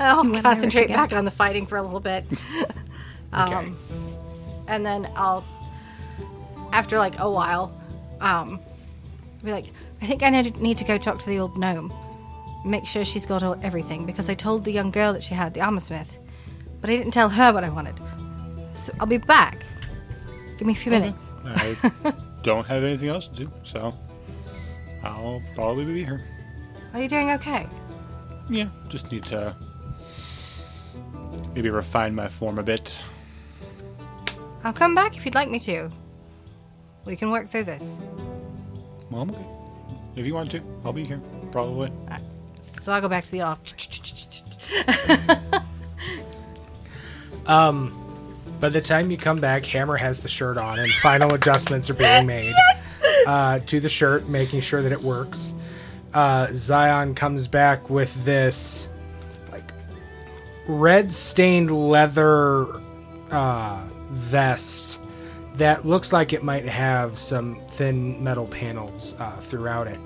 I'll You concentrate back on the fighting for a little bit. (laughs) Okay. Um, and then I'll, after like a while, um, be like, I think I need need to go talk to the old gnome, make sure she's got all, everything because I told the young girl that she had the armor smith, but I didn't tell her what I wanted. So I'll be back. Give me a few minutes. I (laughs) don't have anything else to do, so I'll probably be here. Are you doing okay? Yeah, just need to maybe refine my form a bit. I'll come back if you'd like me to. We can work through this. Well, I'm okay. If you want to, I'll be here. Probably. So I'll go back to the office. (laughs) Um, by the time you come back, Hammer has the shirt on, and final adjustments are being made (laughs) uh, to the shirt, making sure that it works. Uh, Zion comes back with this like red stained leather uh, vest that looks like it might have some thin metal panels uh, throughout it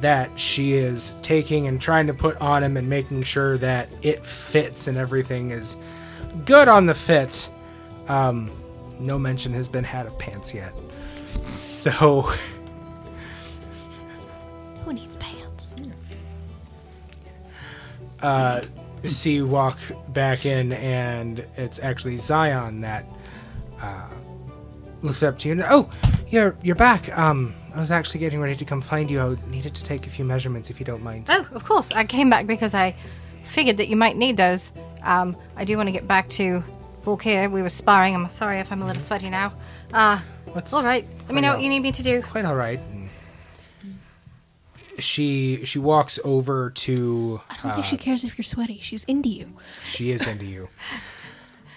that she is taking and trying to put on him and making sure that it fits and everything is good on the fit. Um, no mention has been had of pants yet. So, (laughs) Who needs pants? (laughs) uh, see you walk back in, and it's actually Zion that uh, looks up to you. And, oh, you're you're back. Um, I was actually getting ready to come find you. I needed to take a few measurements, if you don't mind. Oh, of course. I came back because I figured that you might need those. Um, I do want to get back to Volkir. We were sparring. I'm sorry if I'm a little sweaty now. Uh, What's all right. Let me know what you need me to do. quite all right. She she walks over to. I don't think she cares if you're sweaty. She's into you. She is into you. (laughs)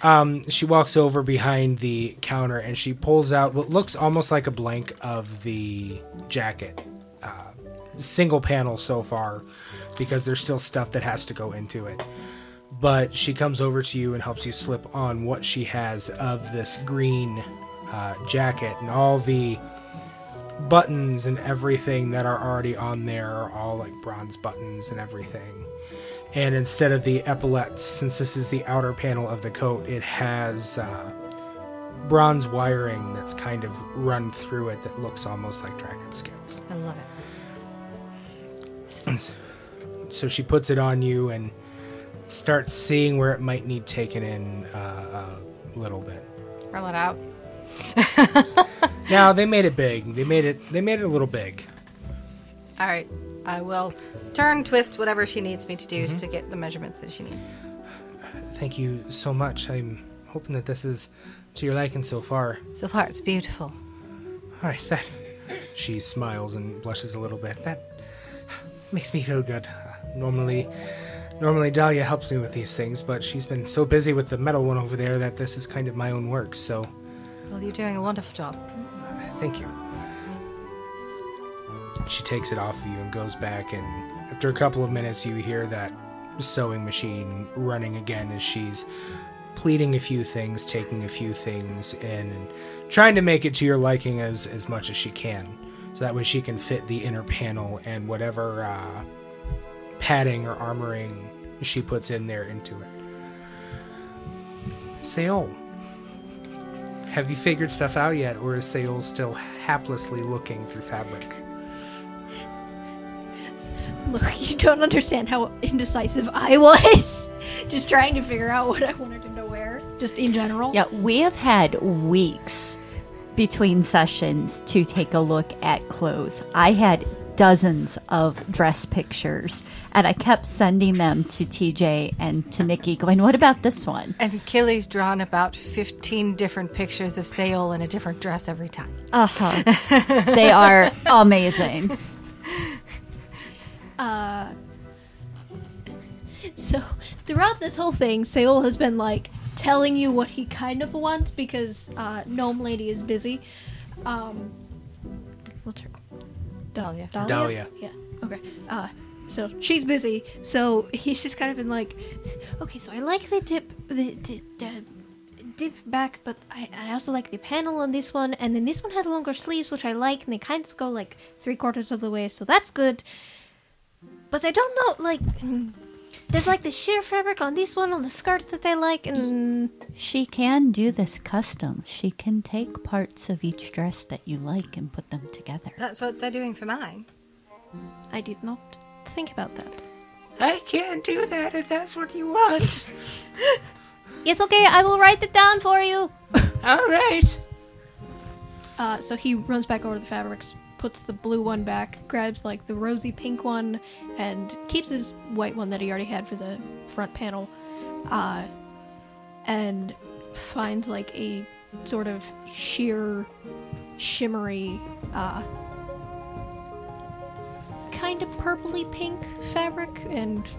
Um, she walks over behind the counter and she pulls out what looks almost like a blank of the jacket. Uh, single panel so far, because there's still stuff that has to go into it. But she comes over to you and helps you slip on what she has of this green uh, jacket and all the buttons and everything that are already on there are all like bronze buttons and everything and instead of the epaulets, since this is the outer panel of the coat, it has uh, bronze wiring that's kind of run through it that looks almost like dragon scales. I love it. (clears throat) So she puts it on you and starts seeing where it might need taken in uh, a little bit. Roll it out. (laughs) Now they made it big. They made it. They made it a little big. All right. I will turn, twist, whatever she needs me to do to get the measurements that she needs. Thank you so much. I'm hoping that this is to your liking so far. So far, it's beautiful. All right, that. She smiles and blushes a little bit. That makes me feel good. Normally, normally Dahlia helps me with these things, but she's been so busy with the metal one over there that this is kind of my own work. So, Well, you're doing a wonderful job. thank you. She takes it off of you and goes back, and after a couple of minutes, you hear that sewing machine running again as she's pleating a few things, taking a few things in, and trying to make it to your liking as as much as she can, so that way she can fit the inner panel and whatever uh, padding or armoring she puts in there into it. Seol, have you figured stuff out yet, or is Seol still haplessly looking through fabric? Look, (laughs) you don't understand how indecisive I was. (laughs) Just trying to figure out what I wanted him to wear, just in general. Yeah, we have had weeks between sessions to take a look at clothes. I had dozens of dress pictures, and I kept sending them to TJ and to Nikki, going, What about this one? And Killy's drawn about 15 different pictures of Seol in a different dress every time. Uh huh. they are (laughs) amazing. So throughout this whole thing, Seol has been like telling you what he kind of wants because uh, Gnome Lady is busy. Um, what's her? Dahlia. Dahlia. Dahlia. Yeah. Okay. Uh, so she's busy. So he's just kind of been like, okay. So I like the dip, the, the, the dip back, but I, I also like the panel on this one, and then this one has longer sleeves, which I like, and they kind of go like three quarters of the way, so that's good. But I don't know, like. There's like the sheer fabric on this one on the skirt that I like, and She can do this custom. She can take parts of each dress that you like and put them together. That's what they're doing for mine. I did not think about that. I can't do that if that's what you want. (laughs) It's okay. I will write it down for you. (laughs) All right. Uh, so he runs back over to the fabrics, puts the blue one back, grabs like the rosy pink one, and keeps his white one that he already had for the front panel, uh, and finds like a sort of sheer, shimmery, uh, kind of purpley pink fabric, and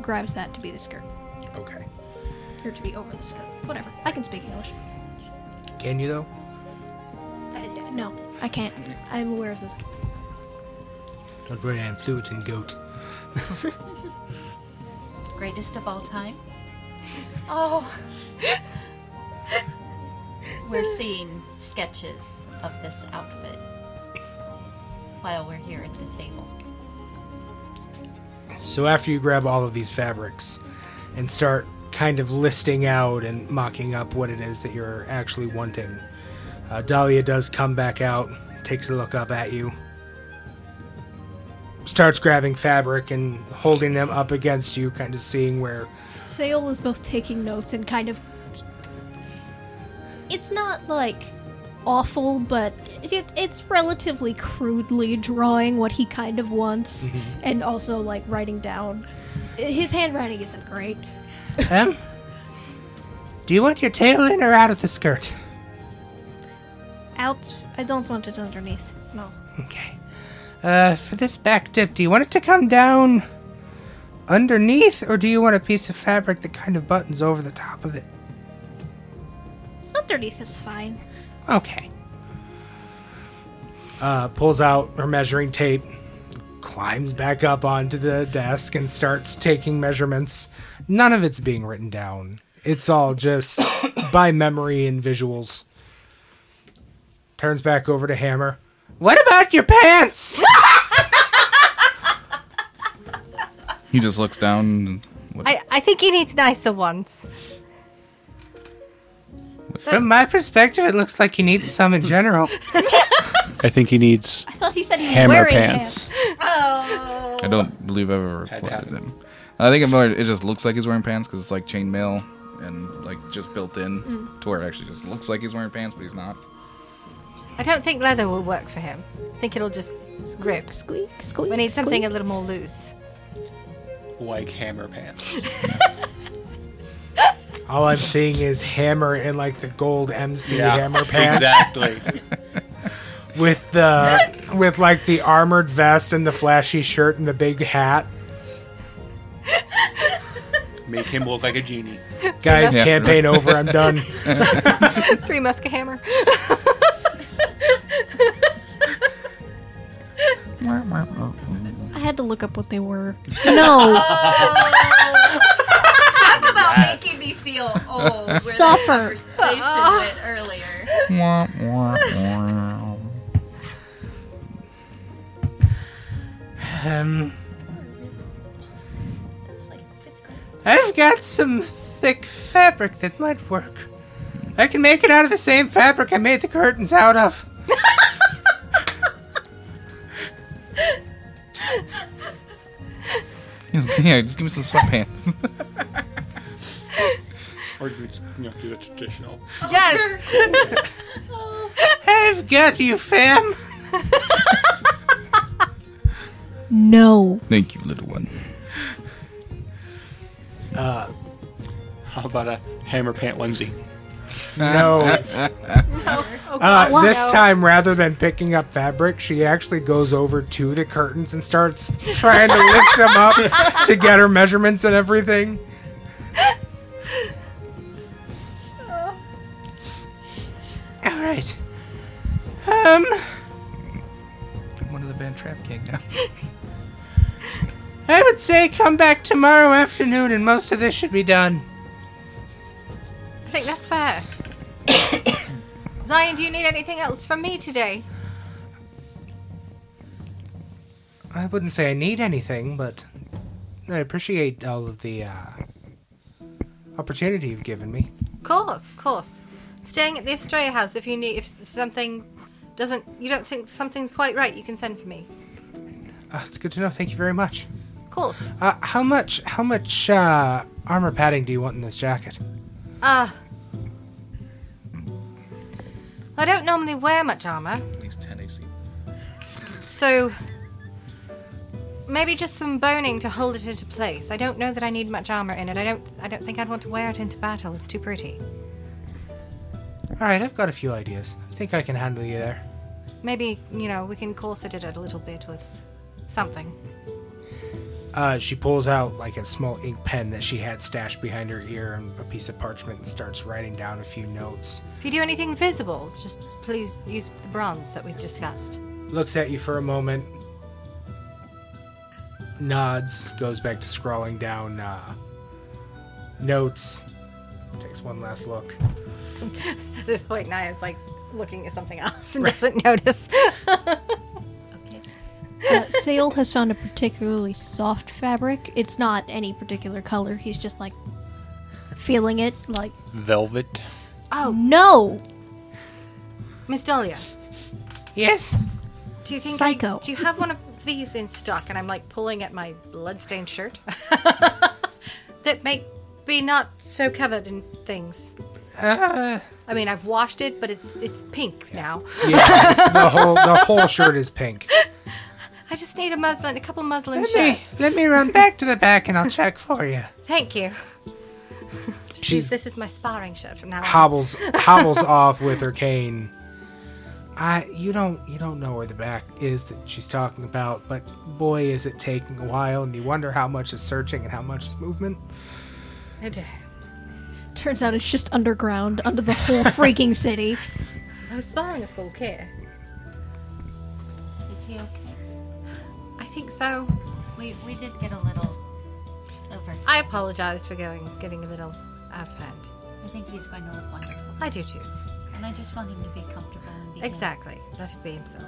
grabs that to be the skirt, Okay. or to be over the skirt. Whatever. I can speak English. Can you though? Uh, no, I can't. I'm aware of this. Don't worry, I'm fluent in goat. (laughs) Greatest of all time. Oh, We're seeing sketches of this outfit while we're here at the table. So after you grab all of these fabrics and start kind of listing out and mocking up what it is that you're actually wanting, uh, Dahlia does come back out, takes a look up at you, starts grabbing fabric and holding them up against you, kind of seeing where. Seol is both taking notes and kind of. It's not like awful, but it, it's relatively crudely drawing what he kind of wants, and also like writing down. His handwriting isn't great. Em? (laughs) Do you want your tail in or out of the skirt? Out. I don't want it underneath. No. Okay. Uh, for this back dip, do you want it to come down underneath, or do you want a piece of fabric that kind of buttons over the top of it? Underneath is fine. Okay. Uh, pulls out her measuring tape, climbs back up onto the desk, and starts taking measurements. None of it's being written down. It's all just (coughs) by memory and visuals. Turns back over to Hammer. What about your pants? (laughs) He just looks down. And, what, I, I think he needs nicer ones. From my perspective, it looks like you need some in general. (laughs) I think he needs I thought he said he was hammer wearing pants. pants. I don't believe I've ever Had to requested happen. them. I think it, more, it just looks like he's wearing pants because it's like chainmail and like just built in Mm. to where it actually just looks like he's wearing pants, but he's not. I don't think leather will work for him. I think it'll just grip. Squeak, squeak. We need something squeak. a little more loose. like hammer pants. (laughs) All I'm seeing is Hammer in like the gold MC Yeah, Hammer pants. Exactly. (laughs) with the with like the armored vest and the flashy shirt and the big hat. Make him look like a genie. Guys, Yeah. campaign over. I'm done. (laughs) Three Musker Hammer. I had to look up what they were. No. (laughs) Talk about making me feel old. Where (laughs) Suffer. Conversation went earlier. Um, I've got some thick fabric that might work. I can make it out of the same fabric I made the curtains out of. Yeah, just give me some sweatpants. (laughs) Or do, it- you know, do the traditional. Yes! (laughs) I've got you, fam. No. Thank you, little one. Uh, How about a hammer pant onesie? No. (laughs) Oh, (laughs) Uh, this time, rather than picking up fabric, she actually goes over to the curtains and starts trying to lift them up (laughs) to get her measurements and everything. All right. Um, One of the band trap cake now. I would say come back tomorrow afternoon, and most of this should be done. I think that's fair. (coughs) Zion, do you need anything else from me today? I wouldn't say I need anything, but I appreciate all of the uh, opportunity you've given me. Of course, of course. Staying at the Estrella house if you need if something doesn't you don't think something's quite right, you can send for me. Uh, it's good to know. Thank you very much. Of course. Uh, how much? How much uh, armor padding do you want in this jacket? Uh I don't normally wear much armor, At least 10 AC. so maybe just some boning to hold it into place. I don't know that I need much armor in it. I don't I don't think I'd want to wear it into battle. It's too pretty. All right, I've got a few ideas. I think I can handle you there. Maybe, you know, we can corset it a little bit with something. Uh, she pulls out like a small ink pen that she had stashed behind her ear and a piece of parchment and starts writing down a few notes. If you do anything visible, just please use the bronze that we discussed. Looks at you for a moment, nods, goes back to scrolling down uh, notes, takes one last look. (laughs) At this point, Naya's like looking at something else and doesn't notice. (laughs) Uh, Seol has found a particularly soft fabric. It's not any particular color. He's just like feeling it. Like, Velvet. oh, no. Miss Dahlia, Yes. do you think Psycho. I, do you have one of these in stock? And I'm like pulling at my bloodstained shirt (laughs) that may be not so covered in things. Uh, I mean, I've washed it, but it's it's pink now. yeah, it's- the whole the whole (laughs) shirt is pink. I just need a muslin, a couple muslin Let me shirts. let me run back to the back and I'll check for you. (laughs) Thank you. She's, She's- this is my sparring shirt from now on. hobbles (laughs) hobbles off with her cane. I you don't you don't know where the back is that she's talking about, but boy is it taking a while and you wonder how much is searching and how much is movement. Dear. Turns out it's just underground, under the whole freaking city. (laughs) I was sparring with full care. Is he okay? I think so. We we did get a little over. I apologize for going getting a little out of hand. I think he's going to look wonderful, I do too. and I just want him to be comfortable and be Exactly. Let him be himself.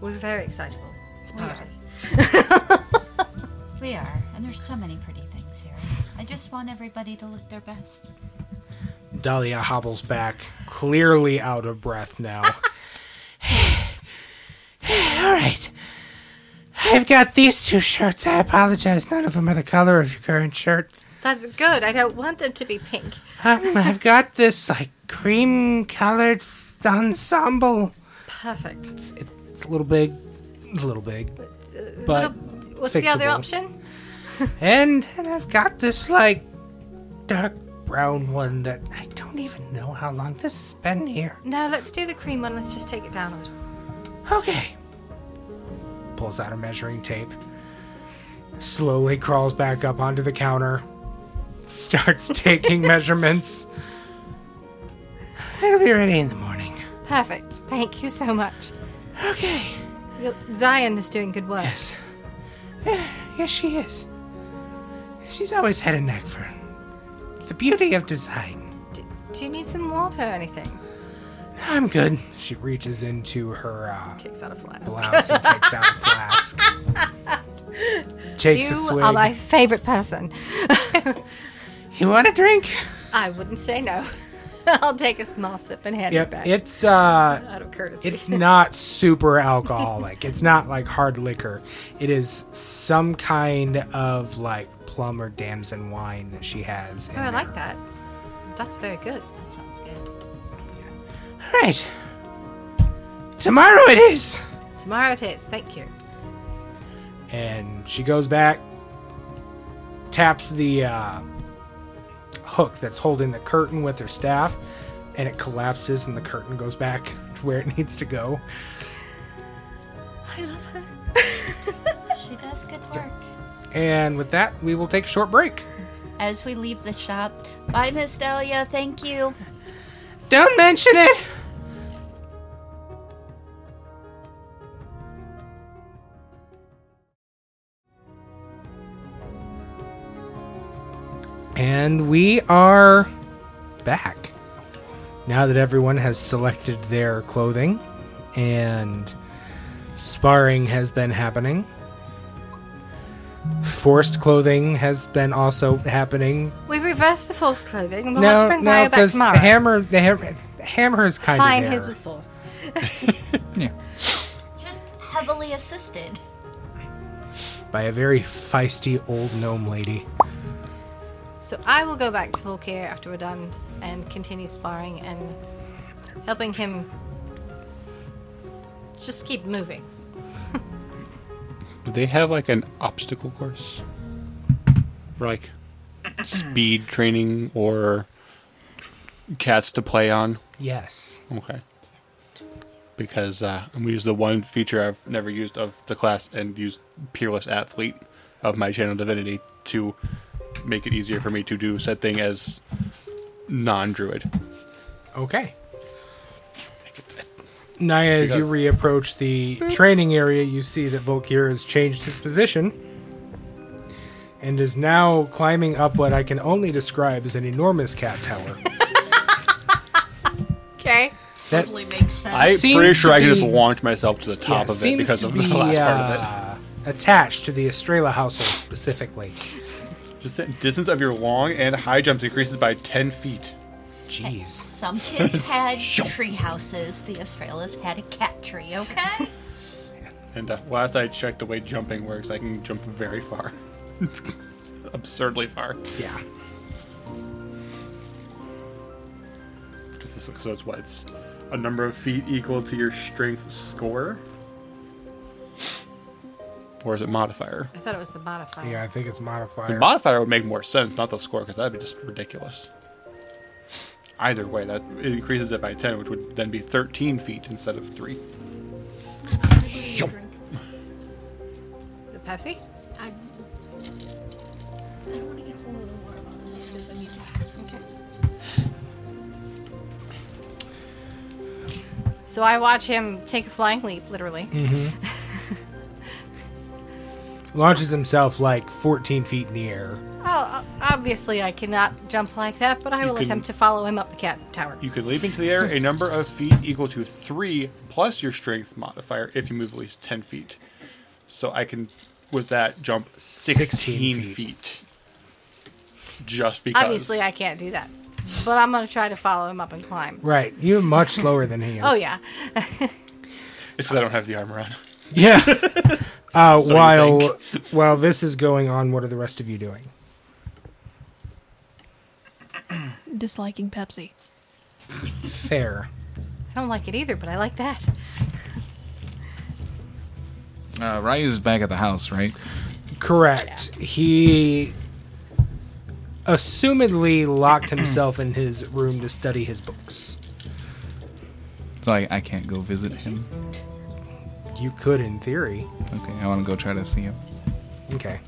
We're very excitable. It's a We party. (laughs) We are, and there's so many pretty things here. I just want everybody to look their best. Dahlia hobbles back, clearly out of breath now. (laughs) (sighs) All right. I've got these two shirts. I apologize. None of them are the color of your current shirt. That's good. I don't want them to be pink. Um, (laughs) I've got this like cream colored ensemble. Perfect. It, it's a little big, a little big, but What's the other option? (laughs) and and I've got this like dark brown one that I don't even know how long this has been here. No, let's do the cream one. Let's just take it down a little. Okay. Pulls out a measuring tape. Slowly crawls back up onto the counter. Starts (laughs) taking measurements. It'll be ready in the morning. Perfect. Thank you so much. Okay. Zion is doing good work. Yes. Yeah, yes, she is. She's always had a knack for the beauty of design. D- do you need some water or anything? I'm good. She reaches into her uh, Takes out a flask. blouse and takes out a (laughs) flask. Takes a You swig. are my favorite person. You want a drink? I wouldn't say no. (laughs) I'll take a small sip and hand it back It's uh, out of courtesy. it's not super alcoholic. it's not like hard liquor. It is some kind of like plum or damson wine that she has. In oh, I like that. That's very good. That sounds good. All right. Tomorrow it is. Tomorrow it is. Thank you. and she goes back, taps the uh, hook that's holding the curtain with her staff, and it collapses, and the curtain goes back to where it (laughs) needs to go. I love her. (laughs) She does good work. And with that, we will take a short break. As we leave the shop, bye, Miss Delia. Thank you. Don't mention it. And we are back. Now that everyone has selected their clothing and sparring has been happening, forced clothing has been also happening We reversed the false clothing and we'll have to bring no, back because tomorrow. hammer, the hammer, hammer is kind of Fine, of his was false. (laughs) Yeah. Just heavily assisted. by a very feisty old gnome lady. So I will go back to Volkir after we're done and continue sparring and helping him just keep moving. Do they have like an obstacle course? Or like speed training or cats to play on? Yes. Okay. Because uh, I'm gonna use the one feature I've never used of the class and use Peerless Athlete of my channel Divinity to make it easier for me to do said thing as non-druid. Okay. Naya, as you reapproach the training area, you see that Volkir has changed his position and is now climbing up what I can only describe as an enormous cat tower. (laughs) Okay. That Totally makes sense. I'm Seems pretty to sure I can just launch myself to the top yeah, of it seems because to of be, the last part of it. uh, attached to the Estrella household specifically. Just the distance of your long and high jumps increases by 10 feet. Jeez. Some kids (laughs) had tree houses. The Estrellas had a cat tree, okay? (laughs) And uh, last I checked, the way jumping works, I can jump very far. Absurdly far. Yeah. Because this, so it's what? It's a number of feet equal to your strength score. Or is it modifier? I thought it was the modifier. Yeah, I think it's modifier. The modifier. modifier would make more sense, not the score, because that'd be just ridiculous. Either way, that it increases it by 10, which would then be 13 feet instead of 3. Drink. The Pepsi? So I watch him take a flying leap, literally. Mm-hmm. (laughs) Launches himself like 14 feet in the air. Oh, obviously I cannot jump like that, but I You will can- attempt to follow him up the cat tower. You can leap into the air a number of feet equal to 3 plus your strength modifier if you move at least 10 feet. So I can, with that, jump 16, 16 feet. feet. Just because. Obviously I can't do that. But I'm going to try to follow him up and climb. Right. You're much slower than he is. Oh, yeah. It's because I don't have the armor on. Yeah. (laughs) Uh, So you while while this is going on, what are the rest of you doing? Disliking Pepsi. Fair. I don't like it either, but I like that. Uh, Ryu's back at the house, right? Correct. He assumedly locked himself in his room to study his books. So I, I can't go visit him. You could, in theory. Okay, I want to go try to see him. Okay.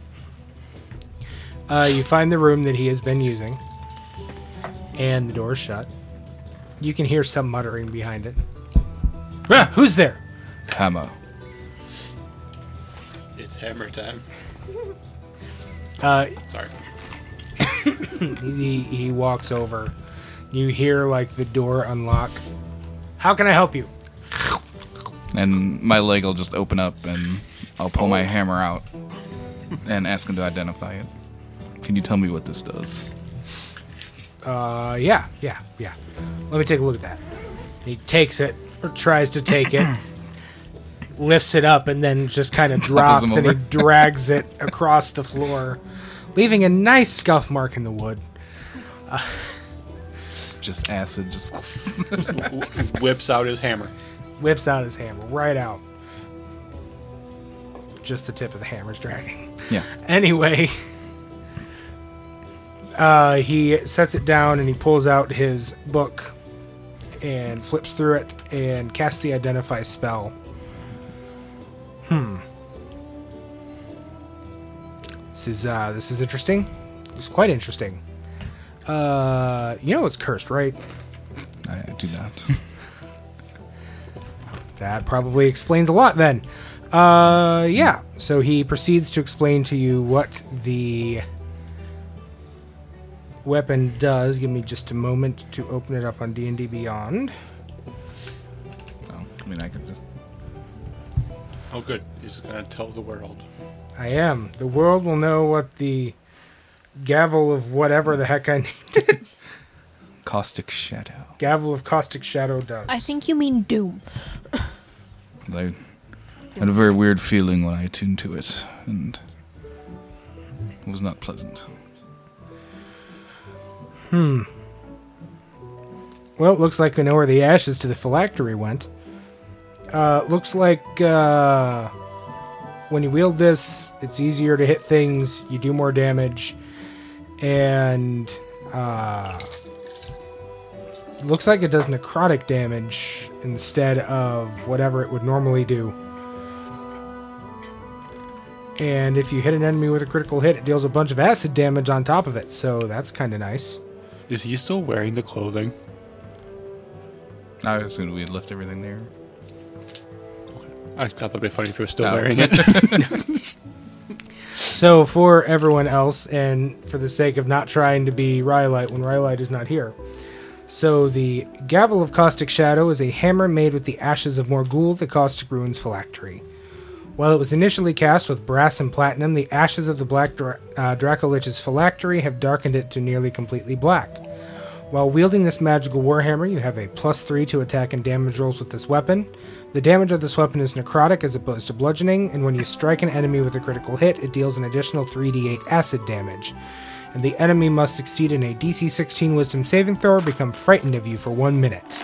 Uh, you find the room that he has been using, and the door is shut. You can hear some muttering behind it. Ah, who's there? Hammer. It's hammer time. Uh, Sorry. (coughs) he, he walks over. You hear like the door unlock. How can I help you? And my leg will just open up and I'll pull my hammer out and ask him to identify it. Can you tell me what this does? Uh, yeah, yeah, yeah. Let me take a look at that. He takes it or tries to take it, (coughs) lifts it up, and then just kind of drops and he (laughs) drags it across the floor, leaving a nice scuff mark in the wood. (laughs) Just acid, just. (laughs) Whips out his hammer. Whips out his hammer, right out. Just the tip of the hammer's dragging. yeah. Anyway, uh, he sets it down and he pulls out his book and flips through it and casts the identify spell. Hmm. This is uh, this is interesting. It's quite interesting. Uh, you know it's cursed, right? I, I do not. (laughs) That probably explains a lot then. Uh, yeah. So he proceeds to explain to you what the weapon does. Give me just a moment to open it up on D&D Beyond. no, I mean, I can just. Oh, good. He's going to tell the world. I am. The world will know what the gavel of whatever the heck I named it. (laughs) Caustic Shadow. gavel of caustic shadow does. I think you mean Doom. I had a very weird feeling when I attuned to it, and it was not pleasant. Hmm. Well, it looks like we know where the ashes to the phylactery went. Uh, looks like uh, when you wield this, it's easier to hit things, you do more damage, and uh, looks like it does necrotic damage instead of whatever it would normally do. And if you hit an enemy with a critical hit, it deals a bunch of acid damage on top of it, so that's kind of nice. Is he still wearing the clothing? I assumed we'd left everything there. I thought that'd be funny if he was still No. wearing it. (laughs) (laughs) So, for everyone else, and for the sake of not trying to be Rhyolite when Rhyolite is not here, so the Gavel of Caustic Shadow is a hammer made with the ashes of Morgul, the Caustic Ruins phylactery. While it was initially cast with brass and platinum, the ashes of the Black Dra- uh, Dracolich's phylactery have darkened it to nearly completely black. While wielding this magical warhammer, you have a plus 3 to attack and damage rolls with this weapon. The damage of this weapon is necrotic as opposed to bludgeoning, and when you strike an enemy with a critical hit, it deals an additional 3d8 acid damage. And the enemy must succeed in a DC 16 Wisdom saving throw or become frightened of you for one minute.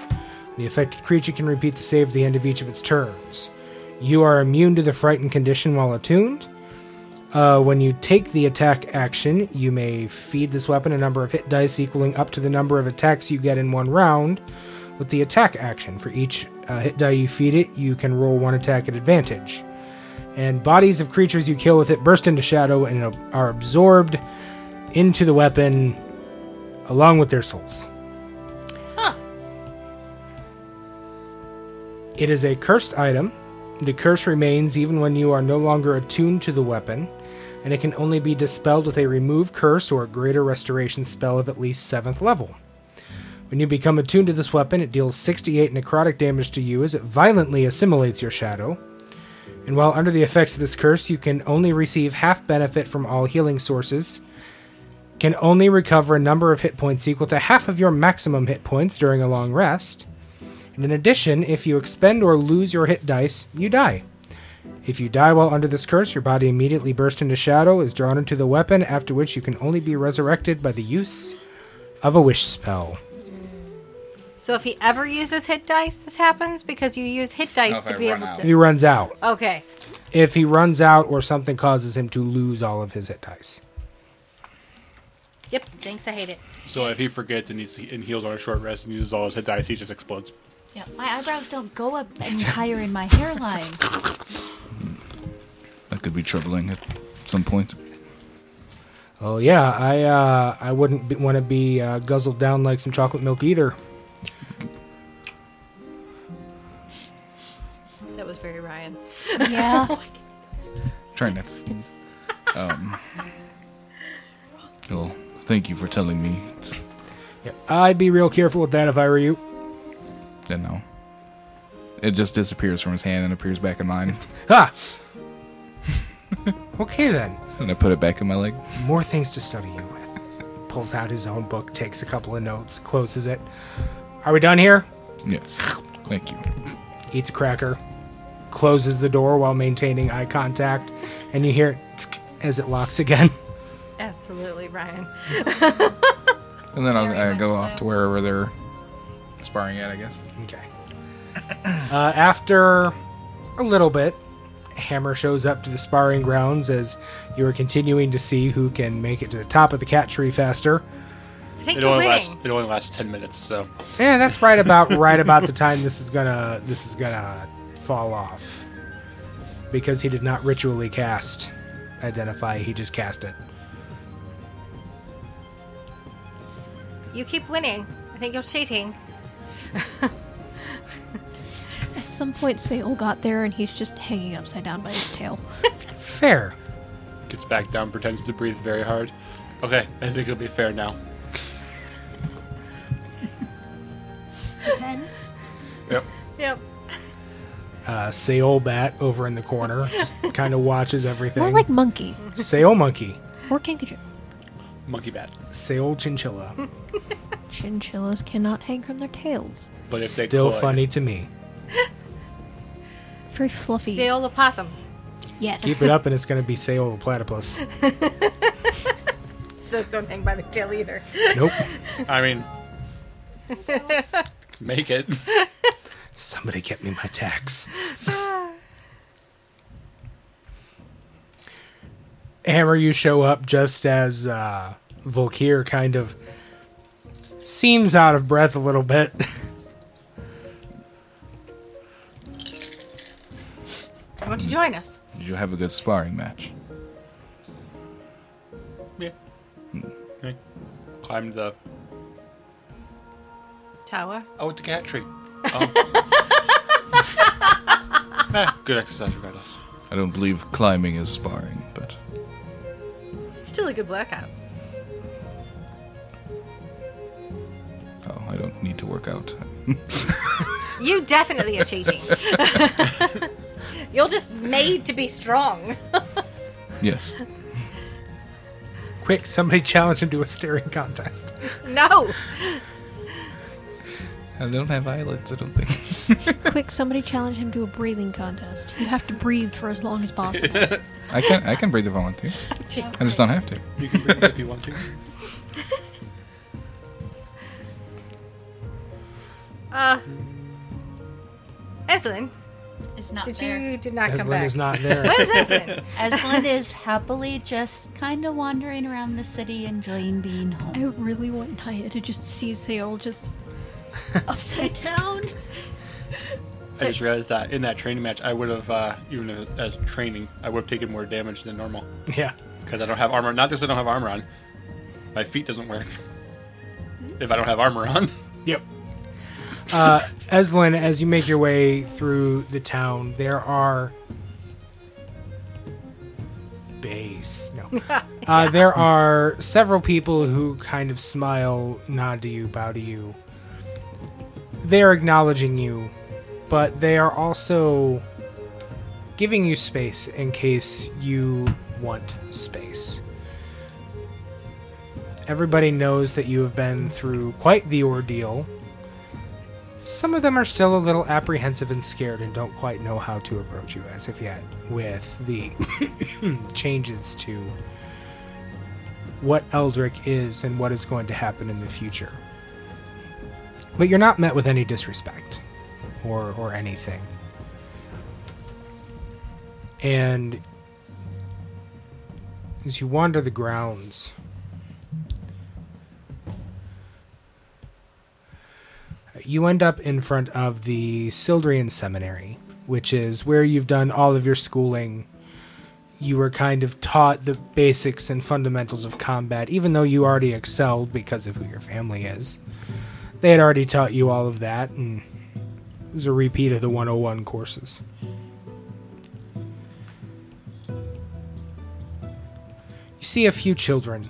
The affected creature can repeat the save at the end of each of its turns. You are immune to the frightened condition while attuned. Uh, when you take the attack action, you may feed this weapon a number of hit dice equaling up to the number of attacks you get in one round with the attack action. For each uh, hit die you feed it, you can roll one attack at advantage. And bodies of creatures you kill with it burst into shadow and are absorbed into the weapon along with their souls. It is a cursed item. The curse remains even when you are no longer attuned to the weapon, and it can only be dispelled with a remove curse or a greater restoration spell of at least 7th level. When you become attuned to this weapon, it deals 68 necrotic damage to you as it violently assimilates your shadow. And while under the effects of this curse, you can only receive half benefit from all healing sources, can only recover a number of hit points equal to half of your maximum hit points during a long rest. And in addition, if you expend or lose your hit dice, you die. If you die while under this curse, your body immediately bursts into shadow, is drawn into the weapon, after which you can only be resurrected by the use of a wish spell. So if he ever uses hit dice, this happens because you use hit dice No, if to I be run able out. If to. he runs out. Okay. If he runs out or something causes him to lose all of his hit dice. Yep. Thanks. I hate it. So if he forgets and, he's, and heals on a short rest and uses all his hit dice, he just explodes. Yeah, my eyebrows don't go up any higher in my hairline. (laughs) That could be troubling at some point. Oh yeah, I uh, I wouldn't want to be uh, guzzled down like some chocolate milk either. That was very Ryan. Yeah. (laughs) Try not to sneeze. Um. Well, thank you for telling me. Yeah, I'd be real careful with that if I were you. Yeah, no. It just disappears from his hand and appears back in mine. (laughs) Ah. okay then. And I put it back in my leg. More things to study you with. Pulls out his own book, takes a couple of notes, closes it. Are we done here? Yes. Thank you. Eats a cracker, closes the door while maintaining eye contact, and you hear tsk as it locks again. (laughs) Absolutely, Ryan. And then I'll I much go off so. to wherever they're sparring at, I guess. Okay. Uh, after a little bit, Hammer shows up to the sparring grounds as you are continuing to see who can make it to the top of the cat tree faster. I think It you're only winning. lasts. It only lasts ten minutes. So Yeah, that's right about right about the time this is gonna this is gonna fall off. Because he did not ritually cast identify, he just cast it. You keep winning. I think you're cheating. (laughs) At some point, Seol got there and he's just hanging upside down by his tail. (laughs) Fair. gets back down, pretends to breathe very hard. Okay, I think it'll be fair now. Depends. Yep. Yep. Uh Seol Bat over in the corner just (laughs) kind of watches everything. More like monkey Seol Monkey. or kinkajou. Monkey bat. Seol Chinchilla. Chinchillas cannot hang from their tails. But if they Still could, funny to me. (laughs) Very fluffy. Seol the possum. Yes. Keep it up and it's gonna be Seol the Platypus. (laughs) Those don't hang by the tail either. Nope. (laughs) I mean, make it. Somebody get me my tax. (sighs) Hammer, you show up just as uh, Volkir kind of seems out of breath a little bit. Why don't you join us? Did you have a good sparring match? Yeah. Okay. Climbed the. Tower. Oh, it's a cat tree. Oh. (laughs) Eh, good exercise regardless. I don't believe climbing is sparring, but it's Still a good workout. Oh, I don't need to work out. You definitely are cheating. (laughs) You're just made to be strong. yes. Quick, somebody challenge him to a staring contest. No. I don't have eyelids, I don't think. (laughs) Quick, somebody challenge him to a breathing contest. You have to breathe for as long as possible. (laughs) I can I can breathe if I want to. I just don't have to. You can bring it if you want to. Uh. Eslin, is not there. Did there. you did not come Eslin back? is not (laughs) there. What is Eslin? Aslan is happily just kind of wandering around the city, enjoying being home. I home. really want Naya to just see Seol just (laughs) upside down. I just realized that in that training match, I would have, uh, even if- as training, I would have taken more damage than normal yeah. because I don't have armor. Not just I don't have armor on, my feet doesn't work if I don't have armor on. Yep. Uh, Eslin, as you make your way through the town, there are base. No. (laughs) Uh, there are several people who kind of smile, nod to you, bow to you. They are acknowledging you, but they are also giving you space in case you want space. Everybody knows that you have been through quite the ordeal. Some of them are still a little apprehensive and scared and don't quite know how to approach you as of yet with the (coughs) changes to what Eldryk is and what is going to happen in the future. But you're not met with any disrespect or or anything. And as you wander the grounds, you end up in front of the Sildrian Seminary, which is where you've done all of your schooling. You were kind of taught the basics and fundamentals of combat, even though you already excelled because of who your family is. They had already taught you all of that, and it was a repeat of the 101 courses. You see a few children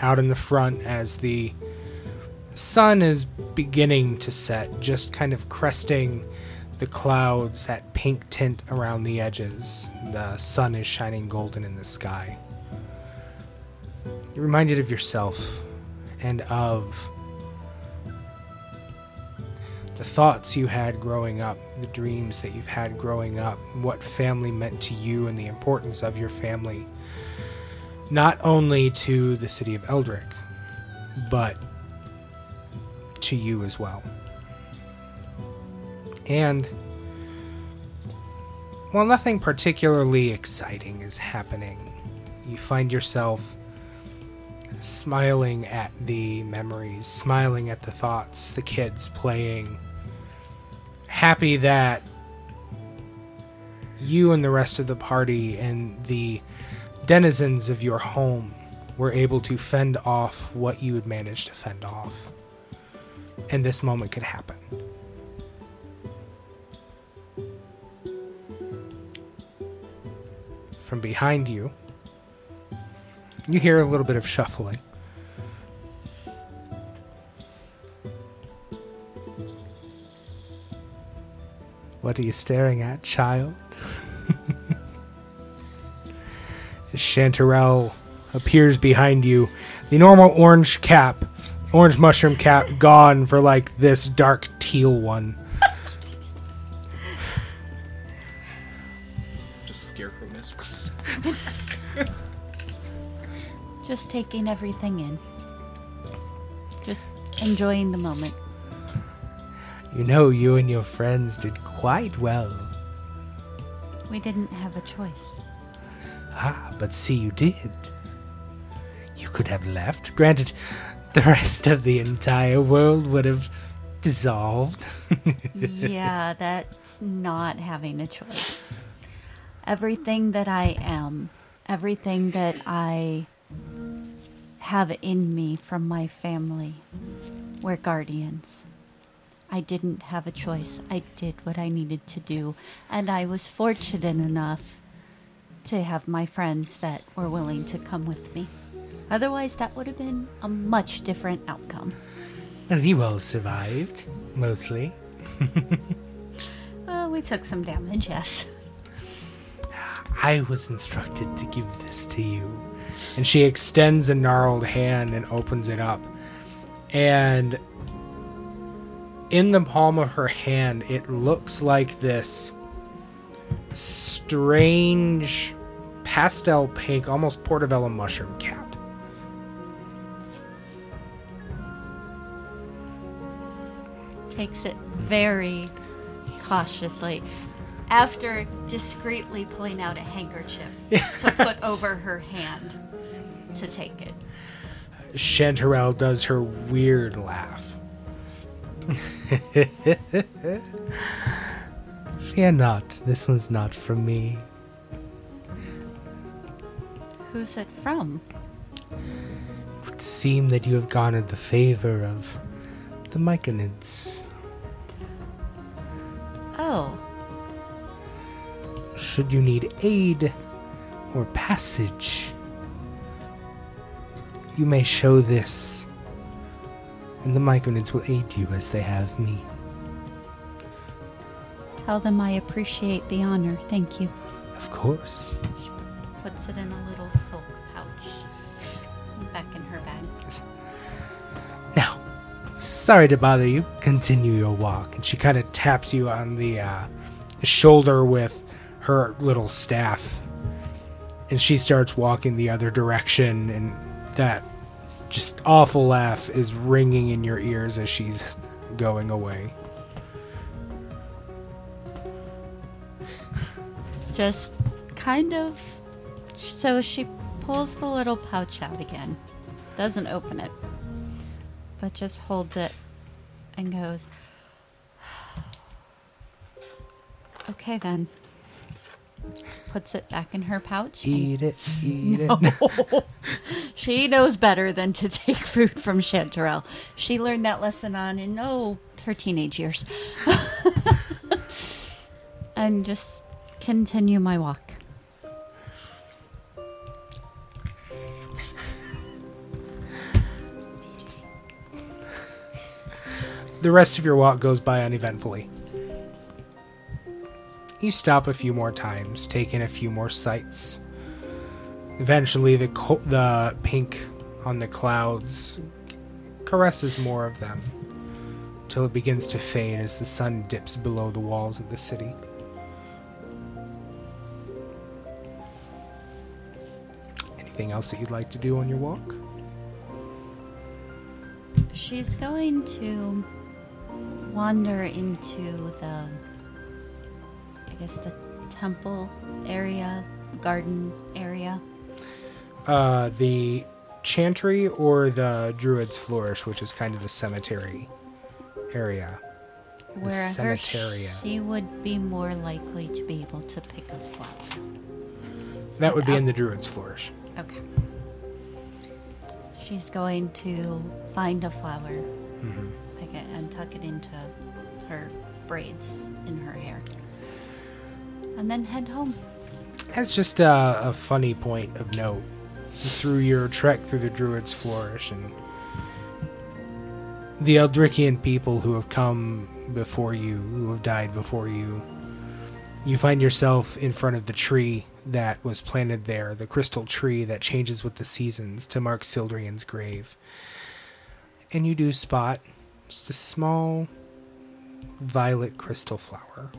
out in the front as the sun is beginning to set, just kind of cresting the clouds, that pink tint around the edges. The sun is shining golden in the sky. You're reminded of yourself and of the thoughts you had growing up, the dreams that you've had growing up, what family meant to you, and the importance of your family, not only to the city of Eldryk, but to you as well. And while nothing particularly exciting is happening, you find yourself smiling at the memories, smiling at the thoughts, the kids playing, happy that you and the rest of the party and the denizens of your home were able to fend off what you had managed to fend off and this moment could happen. From behind you, you hear a little bit of shuffling. What are you staring at, child? (laughs) Chanterelle appears behind you. The normal orange cap orange mushroom cap gone for like this dark teal one. (laughs) Just scarecrow mistress. (laughs) Just taking everything in. Just enjoying the moment. You know, you and your friends did quite well. We didn't have a choice. Ah, but see, you did. You could have left. Granted, the rest of the entire world would have dissolved. (laughs) yeah, that's not having a choice. Everything that I am, everything that I have in me from my family, we're guardians. I didn't have a choice. I did what I needed to do, and I was fortunate enough to have my friends that were willing to come with me. Otherwise, that would have been a much different outcome. and you all survived, mostly. (laughs) Uh, we took some damage, yes. I was instructed to give this to you. And she extends a gnarled hand and opens it up. And in the palm of her hand, it looks like this strange pastel pink, almost portobello mushroom cap. Takes it very cautiously after discreetly pulling out a handkerchief (laughs) to put over her hand to take it. Chanterelle does her weird laugh. (laughs) Fear not, this one's not from me. Who's it from? It would seem that you have garnered the favor of the Myconids. Oh, Should you need aid or passage, you may show this, and the Myconids will aid you as they have me. tell them I appreciate the honor. Thank you. Of course. Puts it in a little silk sorry to bother you. Continue your walk. And she kind of taps you on the uh, shoulder with her little staff. And she starts walking the other direction, and that just awful laugh is ringing in your ears as she's going away. Just kind of. So she pulls the little pouch out again. Doesn't open it. But just holds it and goes, (sighs) Okay then. Puts it back in her pouch. Eat it, eat it. (laughs) (laughs) She knows better than to take food from Chanterelle. She learned that lesson on in oh her teenage years. (laughs) and just continue my walk. The rest of your walk goes by uneventfully. You stop a few more times, take in a few more sights. Eventually, the co- the pink on the clouds caresses more of them, till it begins to fade as the sun dips below the walls of the city. Anything else that you'd like to do on your walk? She's going to wander into the, I guess, the temple area, garden area. Uh, the chantry or the druid's flourish, which is kind of the cemetery area. Where cemetery. she would be more likely to be able to pick a flower. That would be in the druid's flourish. Okay. She's going to find a flower Mm-hmm. And tuck it into her braids in her hair. And then head home. That's just a, a funny point of note, through your trek through the Druid's Flourish and the Eldrykian people who have come before you, who have died before you, you find yourself in front of the tree that was planted there, the crystal tree that changes with the seasons to mark Sildrian's grave. And you do spot just a small violet crystal flower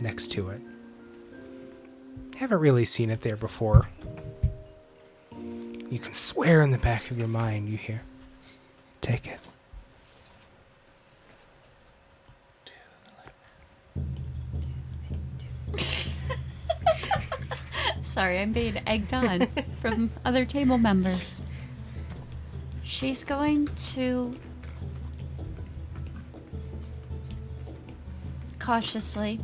next to it. Haven't really seen it there before. You can swear in the back of your mind you hear. Take it. (laughs) Sorry, I'm being egged on from other table members. She's going to cautiously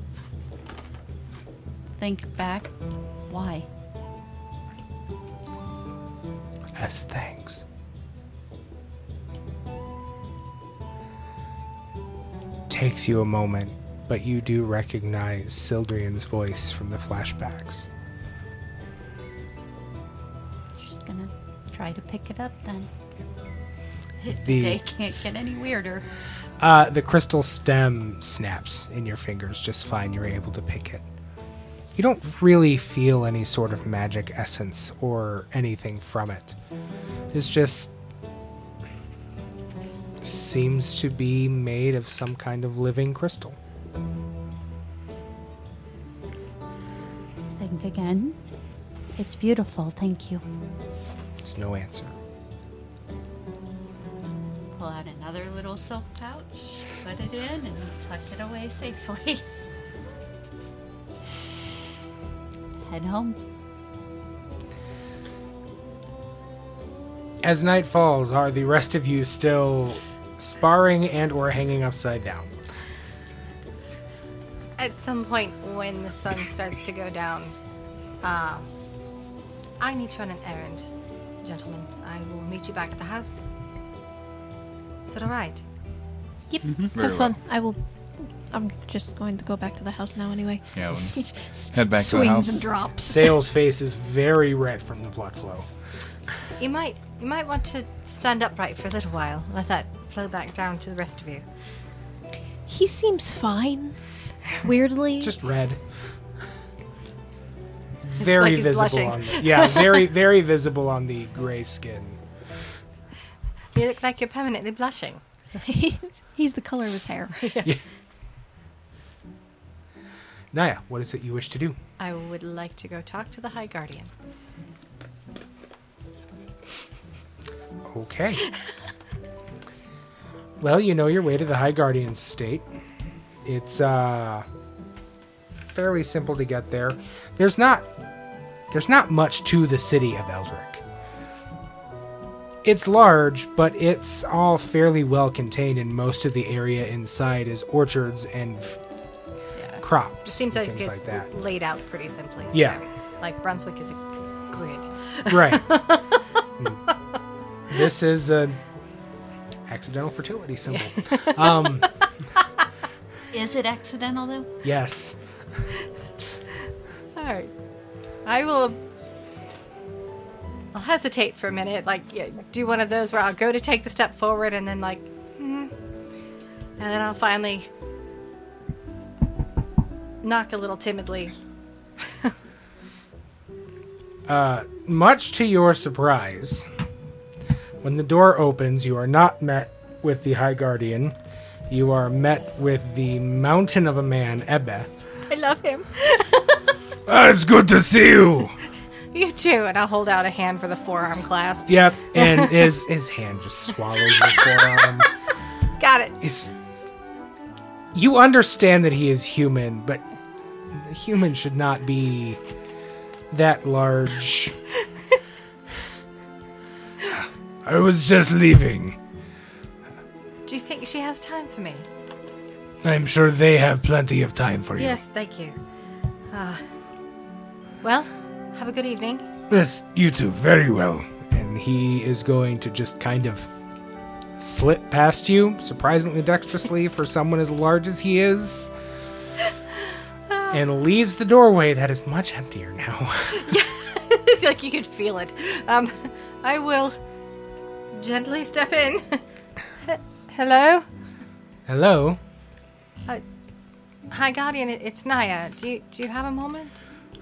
think back. Why? As thanks. Takes you a moment, but you do recognize Sildrian's voice from the flashbacks. She's gonna try to pick it up then. If The- (laughs) the day can't get any weirder. Uh, the crystal stem snaps in your fingers just fine. You're able to pick it. You don't really feel any sort of magic essence or anything from it. It's just seems to be made of some kind of living crystal. Think again. It's beautiful, thank you. There's no answer. Pull out another little silk pouch. put it in and tuck it away safely. (laughs) Head home. As night falls, are the rest of you still sparring and or hanging upside down? At some point when the sun starts to go down, uh, I need to run an errand, gentlemen. I will meet you back at the house. Is that all right? Yep. Mm-hmm. Very Have fun. I will. I'm just going to go back to the house now anyway. Yeah, when- S- (laughs) head back to the swings house. and drops. Seol's face is very red from the blood flow. You might you might want to stand upright for a little while. Let that flow back down to the rest of you. He seems fine. Weirdly. Just red. Very like he's visible blushing. on the, yeah, very (laughs) very visible on the gray skin. You look like you're permanently blushing. he's, he's the color of his hair. (laughs) (laughs) Naya, what is it you wish to do? I would like to go talk to the High Guardian. Okay. well, you know your way to the High Guardian's state. It's uh fairly simple to get there. There's not there's not much to the city of Eldryk. It's large, but it's all fairly well contained and most of the area inside is orchards and f- Yeah. crops. It seems and like it's like that. laid out pretty simply. Yeah. so, like Brunswick is a grid. (laughs) Right. (laughs) Mm. this is a accidental fertility symbol. (laughs) Um Is it accidental though? yes. All right. I will. I'll hesitate for a minute, like yeah, do one of those where I'll go to take the step forward and then like, hmm, and then I'll finally knock a little timidly. (laughs) Uh, much to your surprise, when the door opens, you are not met with the High Guardian. You are met with the mountain of a man, Ebbe. I love him. (laughs) Ah, it's good to see you. (laughs) You too, and I'll hold out a hand for the forearm clasp. Yep, (laughs) and his his hand just swallows your forearm. Got it. It's, you understand that he is human, but human should not be that large. I was just leaving. Do you think she has time for me? I'm sure they have plenty of time for you. Yes, thank you. Uh, well, have a good evening. Yes, you too, very well. And he is going to just kind of slip past you, surprisingly dexterously for someone as large as he is, (laughs) and leaves the doorway that is much emptier now. It's (laughs) (laughs) like you could feel it. Um, I will gently step in. H- Hello, Hello? Hi Guardian. It's Naya. Do you, do you have a moment?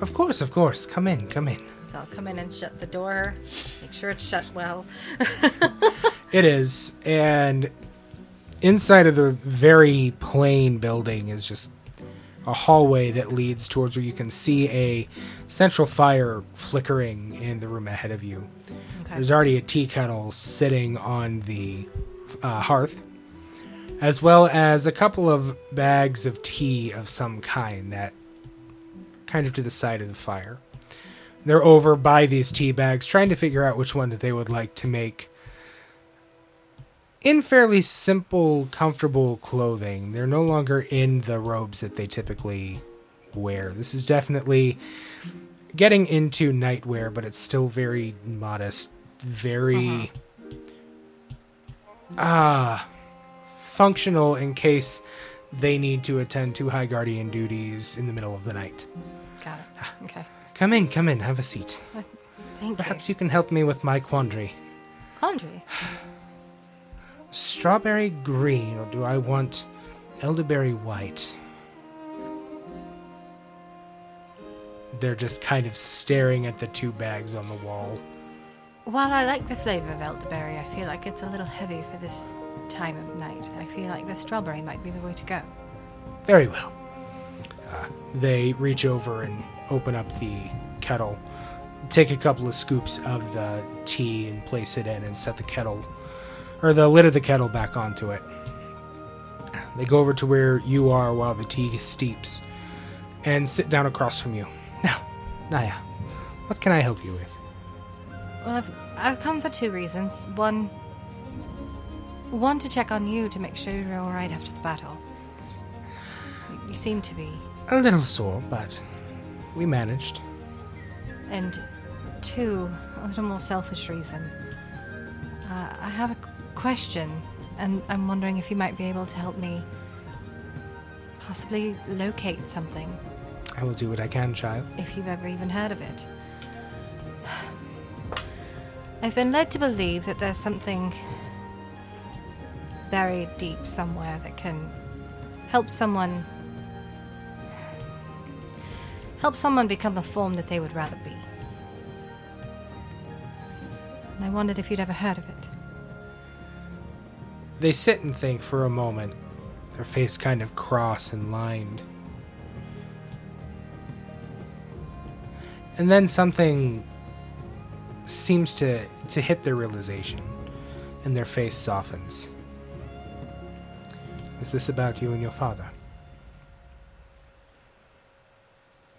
Of course, of course. Come in, come in. So I'll come in and shut the door. Make sure it's shut well. (laughs) (laughs) It is, and inside of the very plain building is just a hallway that leads towards where you can see a central fire flickering in the room ahead of you. Okay. There's already a tea kettle sitting on the uh, hearth, as well as a couple of bags of tea of some kind that kind of to the side of the fire. They're over by these tea bags, trying to figure out which one that they would like to make in fairly simple, comfortable clothing. They're no longer in the robes that they typically wear. This is definitely getting into nightwear, but it's still very modest, very ah functional in case they need to attend to high guardian duties in the middle of the night. Got it. Ah. Okay. Come in, come in, have a seat. Thank Perhaps you. you can help me with my quandary. Quandary. Strawberry green, or do I want elderberry white? They're just kind of staring at the two bags on the wall. While I like the flavor of elderberry, I feel like it's a little heavy for this time of night. I feel like the strawberry might be the way to go. Very well. Uh, they reach over and open up the kettle, take a couple of scoops of the tea and place it in, and set the kettle, or the lid of the kettle back onto it. They go over to where you are while the tea steeps and sit down across from you. Now, Naya, what can I help you with? Well, I've, I've come for two reasons. One, one to check on you to make sure you're all right after the battle. You seem to be. A little sore, but we managed. And two, a little more selfish reason. Uh, I have a question, and I'm wondering if you might be able to help me possibly locate something, I will do what I can, child. if you've ever even heard of it. I've been led to believe that there's something buried deep somewhere that can help someone help someone become the form that they would rather be. And I wondered if you'd ever heard of it. They sit and think for a moment, their face kind of cross and lined. And then something seems to, to hit their realization, and their face softens. Is this about you and your father?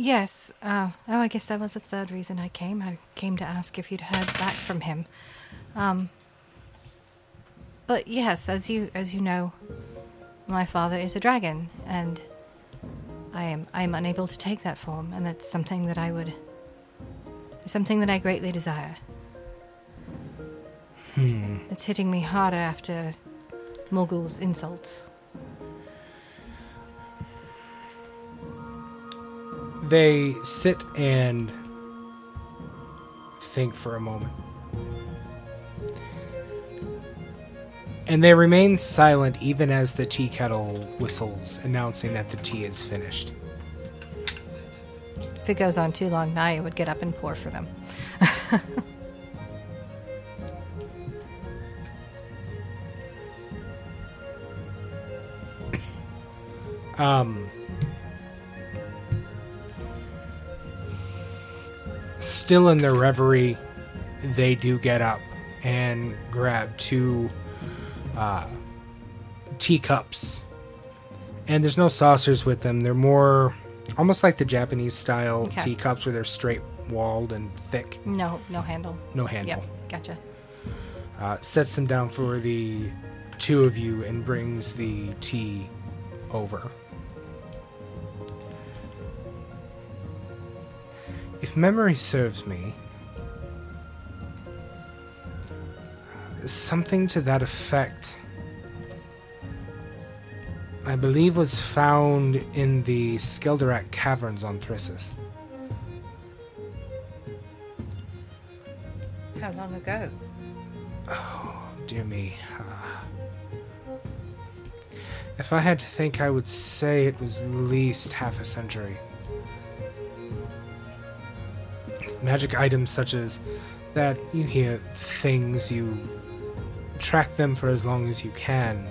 Yes. Uh, oh, I guess that was the third reason I came. I came to ask if you'd heard back from him. Um, but yes, as you as you know, my father is a dragon, and I am I am unable to take that form, and it's something that I would something that I greatly desire. Hmm. It's hitting me harder after Morgul's insults. They sit and think for a moment. And they remain silent even as the tea kettle whistles, announcing that the tea is finished. If it goes on too long, Naya would get up and pour for them. (laughs) Um, still in their reverie, they do get up and grab two uh, teacups. And there's no saucers with them. They're more almost like the Japanese style Okay. teacups where they're straight walled and thick, No, no handle. no handle. Yep, gotcha. uh, sets them down for the two of you and brings the tea over. If memory serves me, something to that effect, I believe, was found in the Skelderak caverns on Thrissus. How long ago? Oh, dear me. Uh, if I had to think, I would say it was at least half a century. Magic items such as that, you hear things, you track them for as long as you can.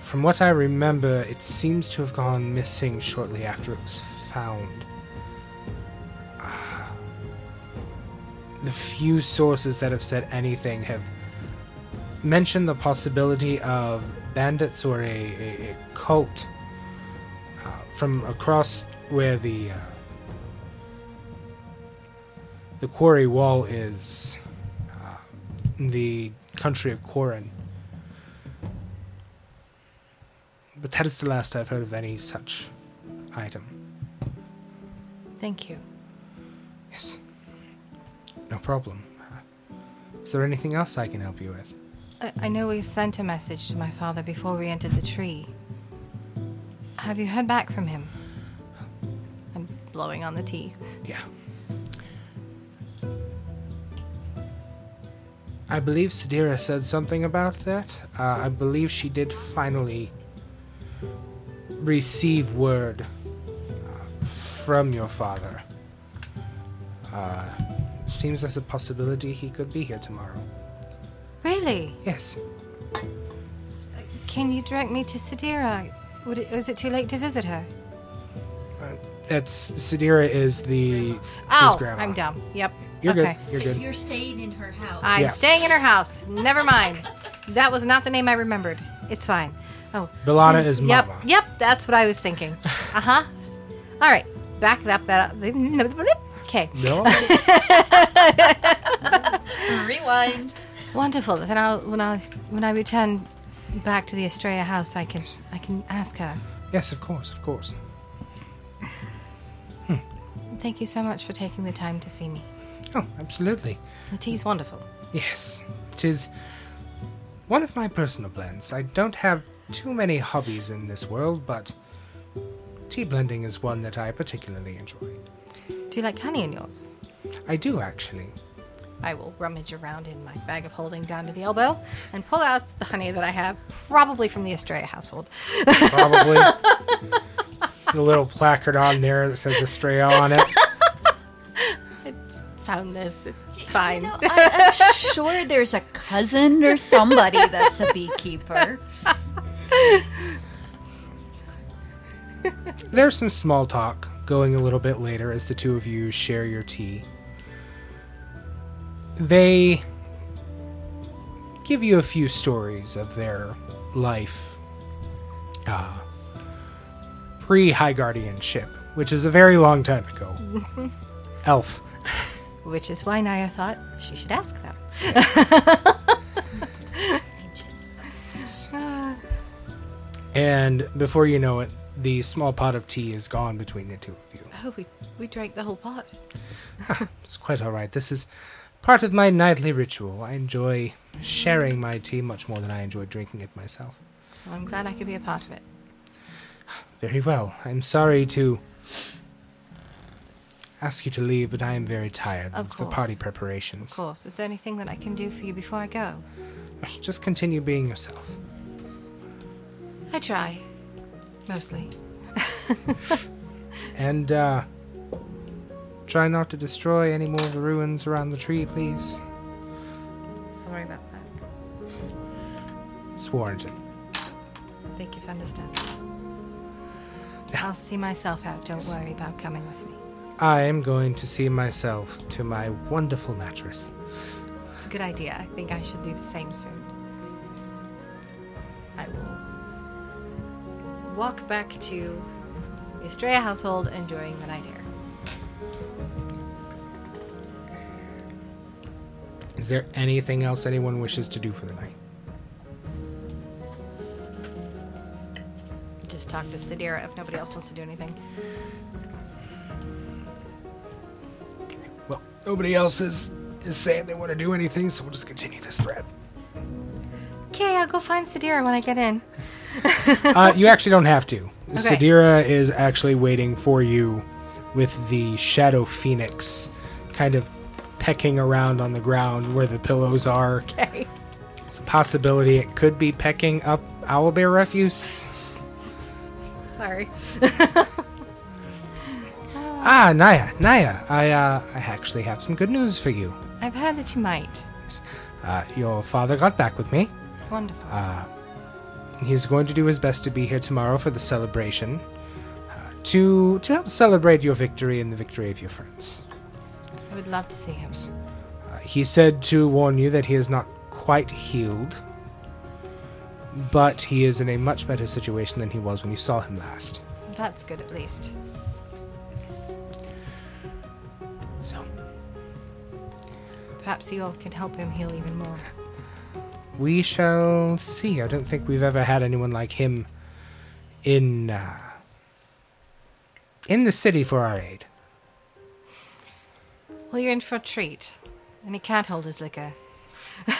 From what I remember, it seems to have gone missing shortly after it was found. (sighs) the few sources that have said anything have mentioned the possibility of bandits or a, a, a cult uh, from across where the uh, the quarry wall is uh, the country of Korin. But that is the last I've heard of any such item. Thank you. Yes. No problem. Is there anything else I can help you with? I, I know we sent a message to my father before we entered the tree. Have you heard back from him? I'm blowing on the tea. Yeah. I believe Sadira said something about that. Uh, I believe she did finally receive word uh, from your father. Uh, seems there's a possibility he could be here tomorrow. Really? Yes. Can you direct me to Sadira? Would it, is it too late to visit her? That's Sadira is the his Oh. I'm dumb. Yep. You're okay. good. You're good. You're staying in her house. I'm Yeah. staying in her house. Never mind. That was not the name I remembered. It's fine. Oh, Belana is yep, Mama. yep. That's what I was thinking. Uh huh. All right, back up that. Okay, No. (laughs) Rewind. wonderful. Then I'll when I when I return back to the Estrella house, I can I can ask her. yes, of course, of course. Thank you so much for taking the time to see me. Oh, absolutely. The tea's wonderful. Yes, it is one of my personal blends. I don't have too many hobbies in this world, but tea blending is one that I particularly enjoy. Do you like honey in yours? I do actually. I will rummage around in my bag of holding down to the elbow and pull out the honey that I have, probably from the Estrella household. Probably. (laughs) the little placard on there that says Estrella on it. I just found this. It's, it's fine. You know, I, I'm (laughs) sure there's a cousin or somebody that's a beekeeper. (laughs) There's some small talk going a little bit later as the two of you share your tea. They give you a few stories of their life uh, pre High Guardianship, which is a very long time ago. (laughs) Elf. Which is why Naya thought she should ask them. (laughs) And before you know it, the small pot of tea is gone between the two of you. Oh, we, we drank the whole pot. Ah, it's quite all right. This is part of my nightly ritual. I enjoy sharing my tea much more than I enjoy drinking it myself. Well, I'm glad I could be a part of it. Very well. I'm sorry to ask you to leave, but I am very tired Of the party preparations. Of course. Is there anything that I can do for you before I go? Just continue being yourself. I try. Mostly. (laughs) And, uh, try not to destroy any more of the ruins around the tree, please. Sorry about that. It's warranted. Thank you for understanding. I'll see myself out. Don't worry about coming with me. I am going to see myself to my wonderful mattress. It's a good idea. I think I should do the same soon. I will walk back to the Estrella household enjoying the night air. Is there anything else anyone wishes to do for the night? Just talk to Sadira if nobody else wants to do anything. Nobody else is, is saying they want to do anything, so we'll just continue this thread. Okay, I'll go find Sadira when I get in. (laughs) uh, you actually don't have to. Sadira is actually waiting for you with the Shadow Phoenix kind of pecking around on the ground where the pillows are. Okay. It's a possibility it could be pecking up owlbear refuse. Sorry. (laughs) Ah, Naya, Naya, I, uh, I actually have some good news for you. I've heard that you might. Uh, your father got back with me. Wonderful. Uh, He's going to do his best to be here tomorrow for the celebration, uh, to to help celebrate your victory and the victory of your friends. I would love to see him. Uh, he said to warn you that he is not quite healed, but he is in a much better situation than he was when you saw him last. That's good at least. Perhaps you all can help him heal even more. we shall see. I don't think we've ever had anyone like him in uh, in the city for our aid. Well, you're in for a treat. And he can't hold his liquor. (laughs)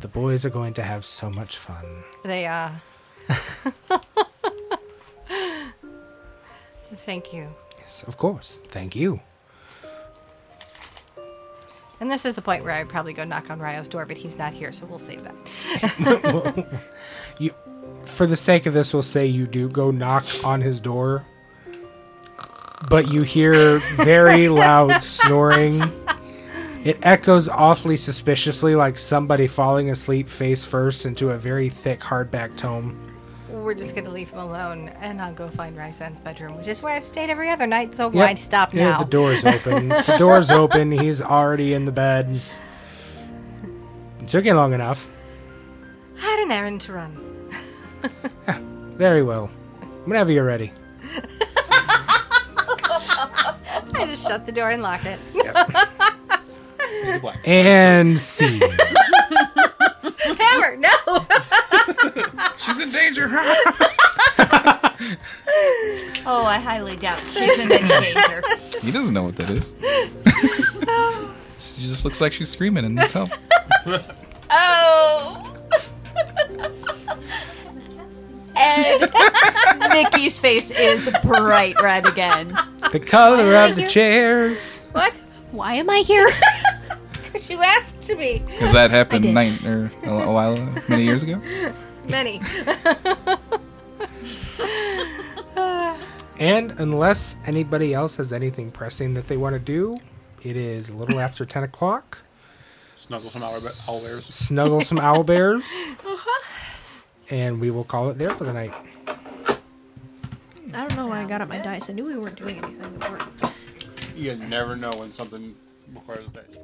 The boys are going to have so much fun. They are. (laughs) Thank you. Yes, of course. Thank you. And this is the point where I'd probably go knock on Ryo's door, but he's not here, so we'll save that. (laughs) You, for the sake of this, we'll say you do go knock on his door, but you hear very (laughs) loud snoring. It echoes awfully suspiciously, like somebody falling asleep face first into a very thick hardback tome. We're just gonna leave him alone, and I'll go find Ryzen's bedroom, which is where I've stayed every other night. So Yep. why stop now? Yeah, now? the door's (laughs) open. the door's open. He's already in the bed. It took you long enough. I had an errand to run. (laughs) Very well. Whenever you're ready. (laughs) I just shut the door and lock it. And see. Hammer, no. She's in danger. (laughs) Oh, I highly doubt she's in any danger. he doesn't know what that is. (laughs) she just looks like she's screaming and needs help. (laughs) Oh. and Nikki's face is bright red again. The color of the chairs. what? Why am I here? Because you asked to be. Because that happened did. nine or a, a while, many years ago. Many. (laughs) And unless anybody else has anything pressing that they want to do, it is a little after 10 o'clock. Snuggle some owl owlbears. Snuggle some owl bears. (laughs) Uh-huh. And we will call it there for the night. I don't know why I got up my dice. I knew we weren't doing anything important. You never know when something requires a dice.